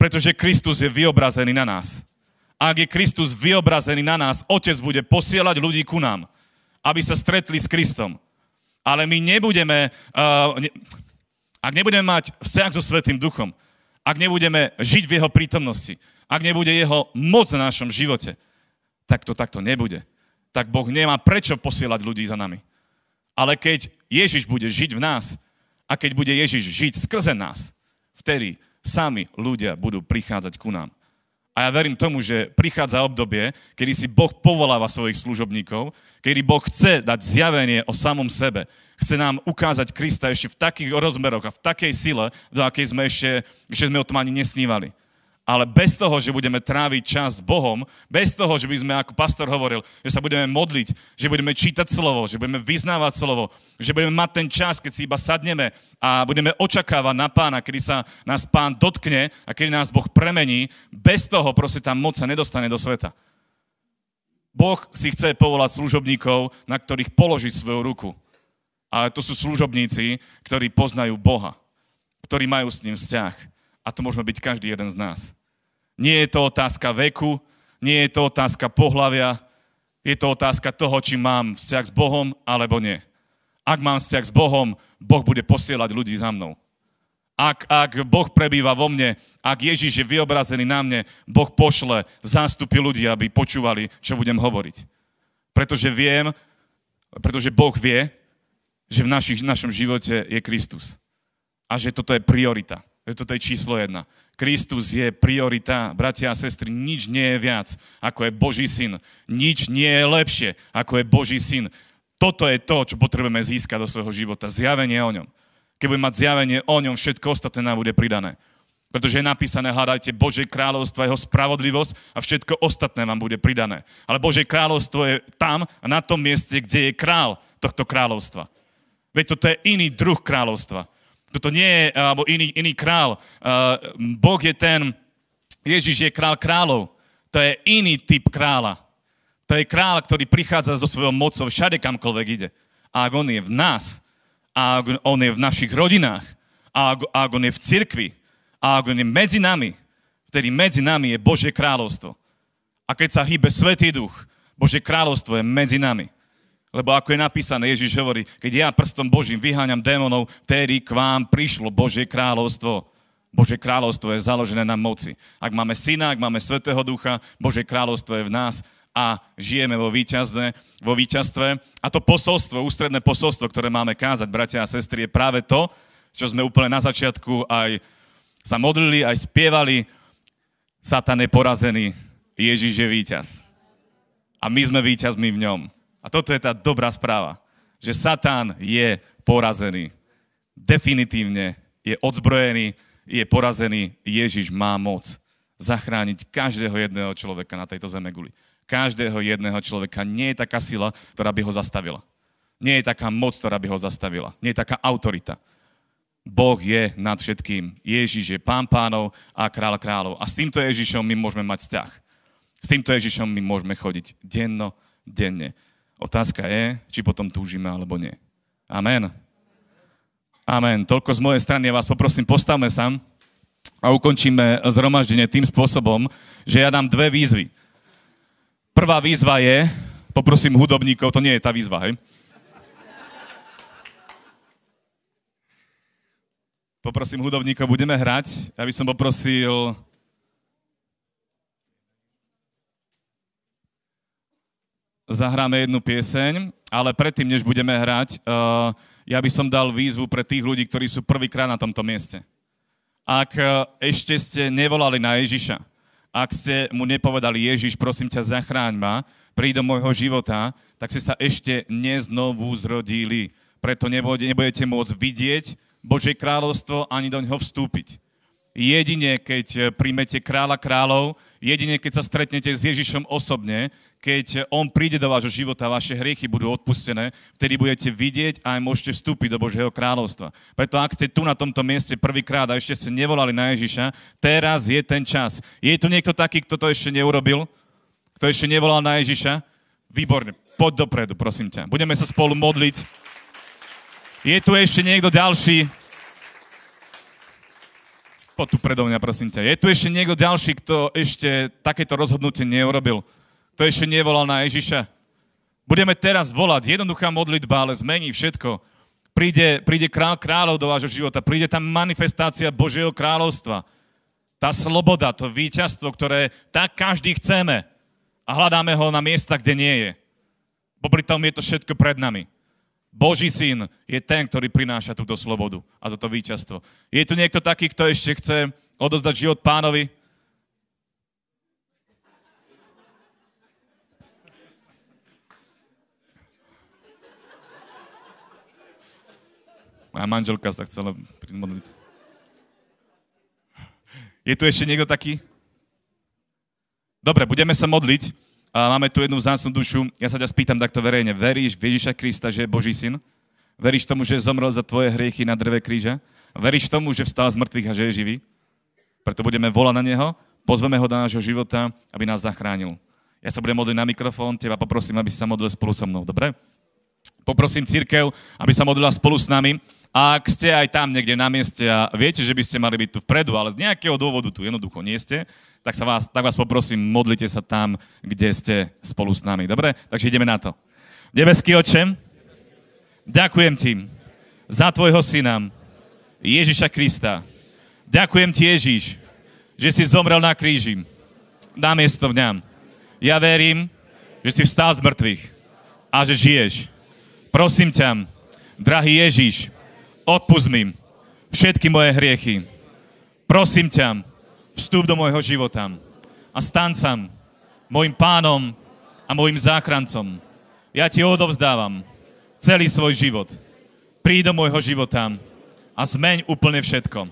Pretože Kristus je vyobrazený na nás. A ak je Kristus vyobrazený na nás, Otec bude posielať ľudí ku nám, aby sa stretli s Kristom. Ale my nebudeme, uh, ne, ak nebudeme mať vzťah so Svetým Duchom, ak nebudeme žiť v Jeho prítomnosti, ak nebude Jeho moc na našom živote, tak to takto nebude. Tak Boh nemá prečo posielať ľudí za nami. Ale keď Ježiš bude žiť v nás a keď bude Ježiš žiť skrze nás, vtedy sami ľudia budú prichádzať ku nám. A ja verím tomu, že prichádza obdobie, kedy si Boh povoláva svojich služobníkov, kedy Boh chce dať zjavenie o samom sebe. Chce nám ukázať Krista ešte v takých rozmeroch a v takej sile, do akej sme ešte, ešte sme o tom ani nesnívali ale bez toho, že budeme tráviť čas s Bohom, bez toho, že by sme, ako pastor hovoril, že sa budeme modliť, že budeme čítať slovo, že budeme vyznávať slovo, že budeme mať ten čas, keď si iba sadneme a budeme očakávať na pána, kedy sa nás pán dotkne a kedy nás Boh premení, bez toho proste tá moc sa nedostane do sveta. Boh si chce povolať služobníkov, na ktorých položiť svoju ruku. Ale to sú služobníci, ktorí poznajú Boha, ktorí majú s ním vzťah a to môžeme byť každý jeden z nás. Nie je to otázka veku, nie je to otázka pohlavia, je to otázka toho, či mám vzťah s Bohom alebo nie. Ak mám vzťah s Bohom, Boh bude posielať ľudí za mnou. Ak, ak Boh prebýva vo mne, ak Ježiš je vyobrazený na mne, Boh pošle zástupy ľudí, aby počúvali, čo budem hovoriť. Pretože viem, pretože Boh vie, že v našich, našom živote je Kristus. A že toto je priorita. Toto je číslo jedna. Kristus je priorita, bratia a sestry, nič nie je viac, ako je Boží syn. Nič nie je lepšie, ako je Boží syn. Toto je to, čo potrebujeme získať do svojho života. Zjavenie o ňom. Keď budeme mať zjavenie o ňom, všetko ostatné nám bude pridané. Pretože je napísané, hľadajte Božie kráľovstvo a jeho spravodlivosť a všetko ostatné vám bude pridané. Ale Božie kráľovstvo je tam, na tom mieste, kde je král tohto kráľovstva. Veď toto je iný druh kráľovstva. Toto nie je, alebo iný, iný král. Boh je ten, Ježiš je král kráľov. To je iný typ kráľa. To je král, ktorý prichádza so svojou mocou všade, kamkoľvek ide. A ak on je v nás, a ak on je v našich rodinách, a ak, ak on je v cirkvi, a ak on je medzi nami, vtedy medzi nami je Božie kráľovstvo. A keď sa hýbe Svetý Duch, Božie kráľovstvo je medzi nami. Lebo ako je napísané, Ježiš hovorí, keď ja prstom Božím vyháňam démonov, vtedy k vám prišlo Božie kráľovstvo. Božie kráľovstvo je založené na moci. Ak máme syna, ak máme Svetého Ducha, Božie kráľovstvo je v nás a žijeme vo víťazstve, vo víťazstve. A to posolstvo, ústredné posolstvo, ktoré máme kázať, bratia a sestry, je práve to, čo sme úplne na začiatku aj sa modlili, aj spievali. Satan je porazený, Ježiš je víťaz. A my sme víťazmi v ňom. A toto je tá dobrá správa, že Satán je porazený. Definitívne je odzbrojený, je porazený. Ježiš má moc zachrániť každého jedného človeka na tejto zeme guli. Každého jedného človeka. Nie je taká sila, ktorá by ho zastavila. Nie je taká moc, ktorá by ho zastavila. Nie je taká autorita. Boh je nad všetkým. Ježiš je pán pánov a král kráľov. A s týmto Ježišom my môžeme mať vzťah. S týmto Ježišom my môžeme chodiť denno, denne. Otázka je, či potom túžime alebo nie. Amen. Amen. Toľko z mojej strany. Ja vás poprosím, postavme sa a ukončíme zhromaždenie tým spôsobom, že ja dám dve výzvy. Prvá výzva je, poprosím hudobníkov, to nie je tá výzva, hej? Poprosím hudobníkov, budeme hrať. Ja by som poprosil zahráme jednu pieseň, ale predtým, než budeme hrať, uh, ja by som dal výzvu pre tých ľudí, ktorí sú prvýkrát na tomto mieste. Ak uh, ešte ste nevolali na Ježiša, ak ste mu nepovedali, Ježiš, prosím ťa, zachráň ma, príď do môjho života, tak ste sa ešte neznovu zrodili. Preto nebudete môcť vidieť Božie kráľovstvo ani do ňoho vstúpiť. Jedine, keď príjmete kráľa kráľov, jedine, keď sa stretnete s Ježišom osobne, keď On príde do vášho života, vaše hriechy budú odpustené, vtedy budete vidieť a aj môžete vstúpiť do Božieho kráľovstva. Preto ak ste tu na tomto mieste prvýkrát a ešte ste nevolali na Ježiša, teraz je ten čas. Je tu niekto taký, kto to ešte neurobil? Kto ešte nevolal na Ježiša? Výborne, poď dopredu, prosím ťa. Budeme sa spolu modliť. Je tu ešte niekto ďalší? Poď tu predo mňa, prosím ťa. Je tu ešte niekto ďalší, kto ešte takéto rozhodnutie neurobil? Kto ešte nevolal na Ježiša? Budeme teraz volať. Jednoduchá modlitba, ale zmení všetko. Príde, príde král kráľov do vášho života. Príde tam manifestácia Božieho kráľovstva. Tá sloboda, to víťazstvo, ktoré tak každý chceme. A hľadáme ho na miesta, kde nie je. Popri tom je to všetko pred nami. Boží syn je ten, ktorý prináša túto slobodu a toto víťazstvo. Je tu niekto taký, kto ešte chce odozdať život pánovi? Moja manželka sa chcela modliť. Je tu ešte niekto taký? Dobre, budeme sa modliť. A máme tu jednu vzácnu dušu. Ja sa ťa spýtam takto verejne. Veríš v Ježiša Krista, že je Boží syn? Veríš tomu, že zomrel za tvoje hriechy na dreve kríža? Veríš tomu, že vstal z mŕtvych a že je živý? Preto budeme volať na Neho, pozveme Ho do nášho života, aby nás zachránil. Ja sa budem modliť na mikrofón, teba poprosím, aby si sa modlil spolu so mnou, dobre? Poprosím církev, aby sa modlila spolu s nami. A ak ste aj tam niekde na mieste a viete, že by ste mali byť tu vpredu, ale z nejakého dôvodu tu jednoducho nie ste, tak, sa vás, tak vás poprosím, modlite sa tam, kde ste spolu s nami. Dobre? Takže ideme na to. Nebeský oče, ďakujem ti za tvojho syna, Ježiša Krista. Ďakujem ti, Ježiš, že si zomrel na kríži namiesto mňa. Ja verím, že si vstal z mŕtvych a že žiješ. Prosím ťa, drahý Ježiš, odpust mi všetky moje hriechy. Prosím ťa, vstup do môjho života a stan sa môjim pánom a môjim záchrancom. Ja ti odovzdávam celý svoj život. Príď do môjho života a zmeň úplne všetko.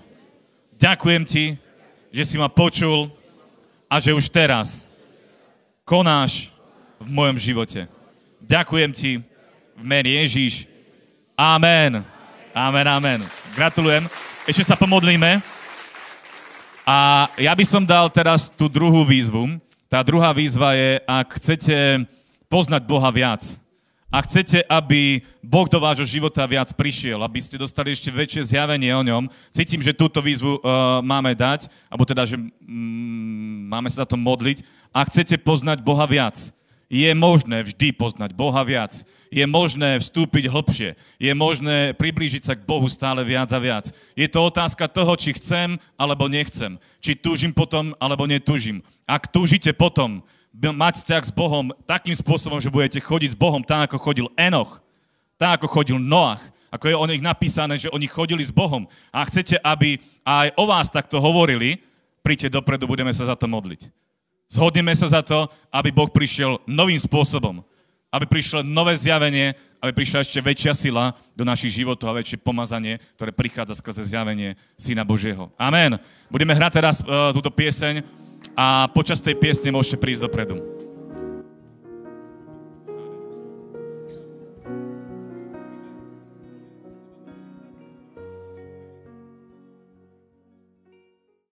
Ďakujem ti, že si ma počul a že už teraz konáš v mojom živote. Ďakujem ti v mene Ježíš. Amen. Amen, amen. Gratulujem. Ešte sa pomodlíme. A ja by som dal teraz tú druhú výzvu. Tá druhá výzva je, ak chcete poznať Boha viac, a chcete, aby Boh do vášho života viac prišiel, aby ste dostali ešte väčšie zjavenie o ňom, cítim, že túto výzvu uh, máme dať, alebo teda, že mm, máme sa za to modliť. A chcete poznať Boha viac, je možné vždy poznať Boha viac. Je možné vstúpiť hlbšie. Je možné priblížiť sa k Bohu stále viac a viac. Je to otázka toho, či chcem alebo nechcem. Či túžim potom alebo netúžim. Ak túžite potom mať vzťah s Bohom takým spôsobom, že budete chodiť s Bohom tak, ako chodil Enoch, tak, ako chodil Noach, ako je o nich napísané, že oni chodili s Bohom a chcete, aby aj o vás takto hovorili, príďte dopredu, budeme sa za to modliť. Zhodneme sa za to, aby Boh prišiel novým spôsobom. Aby prišlo nové zjavenie, aby prišla ešte väčšia sila do našich životov a väčšie pomazanie, ktoré prichádza skrze zjavenie Syna Božieho. Amen. Budeme hrať teraz uh, túto pieseň a počas tej piesne môžete prísť dopredu.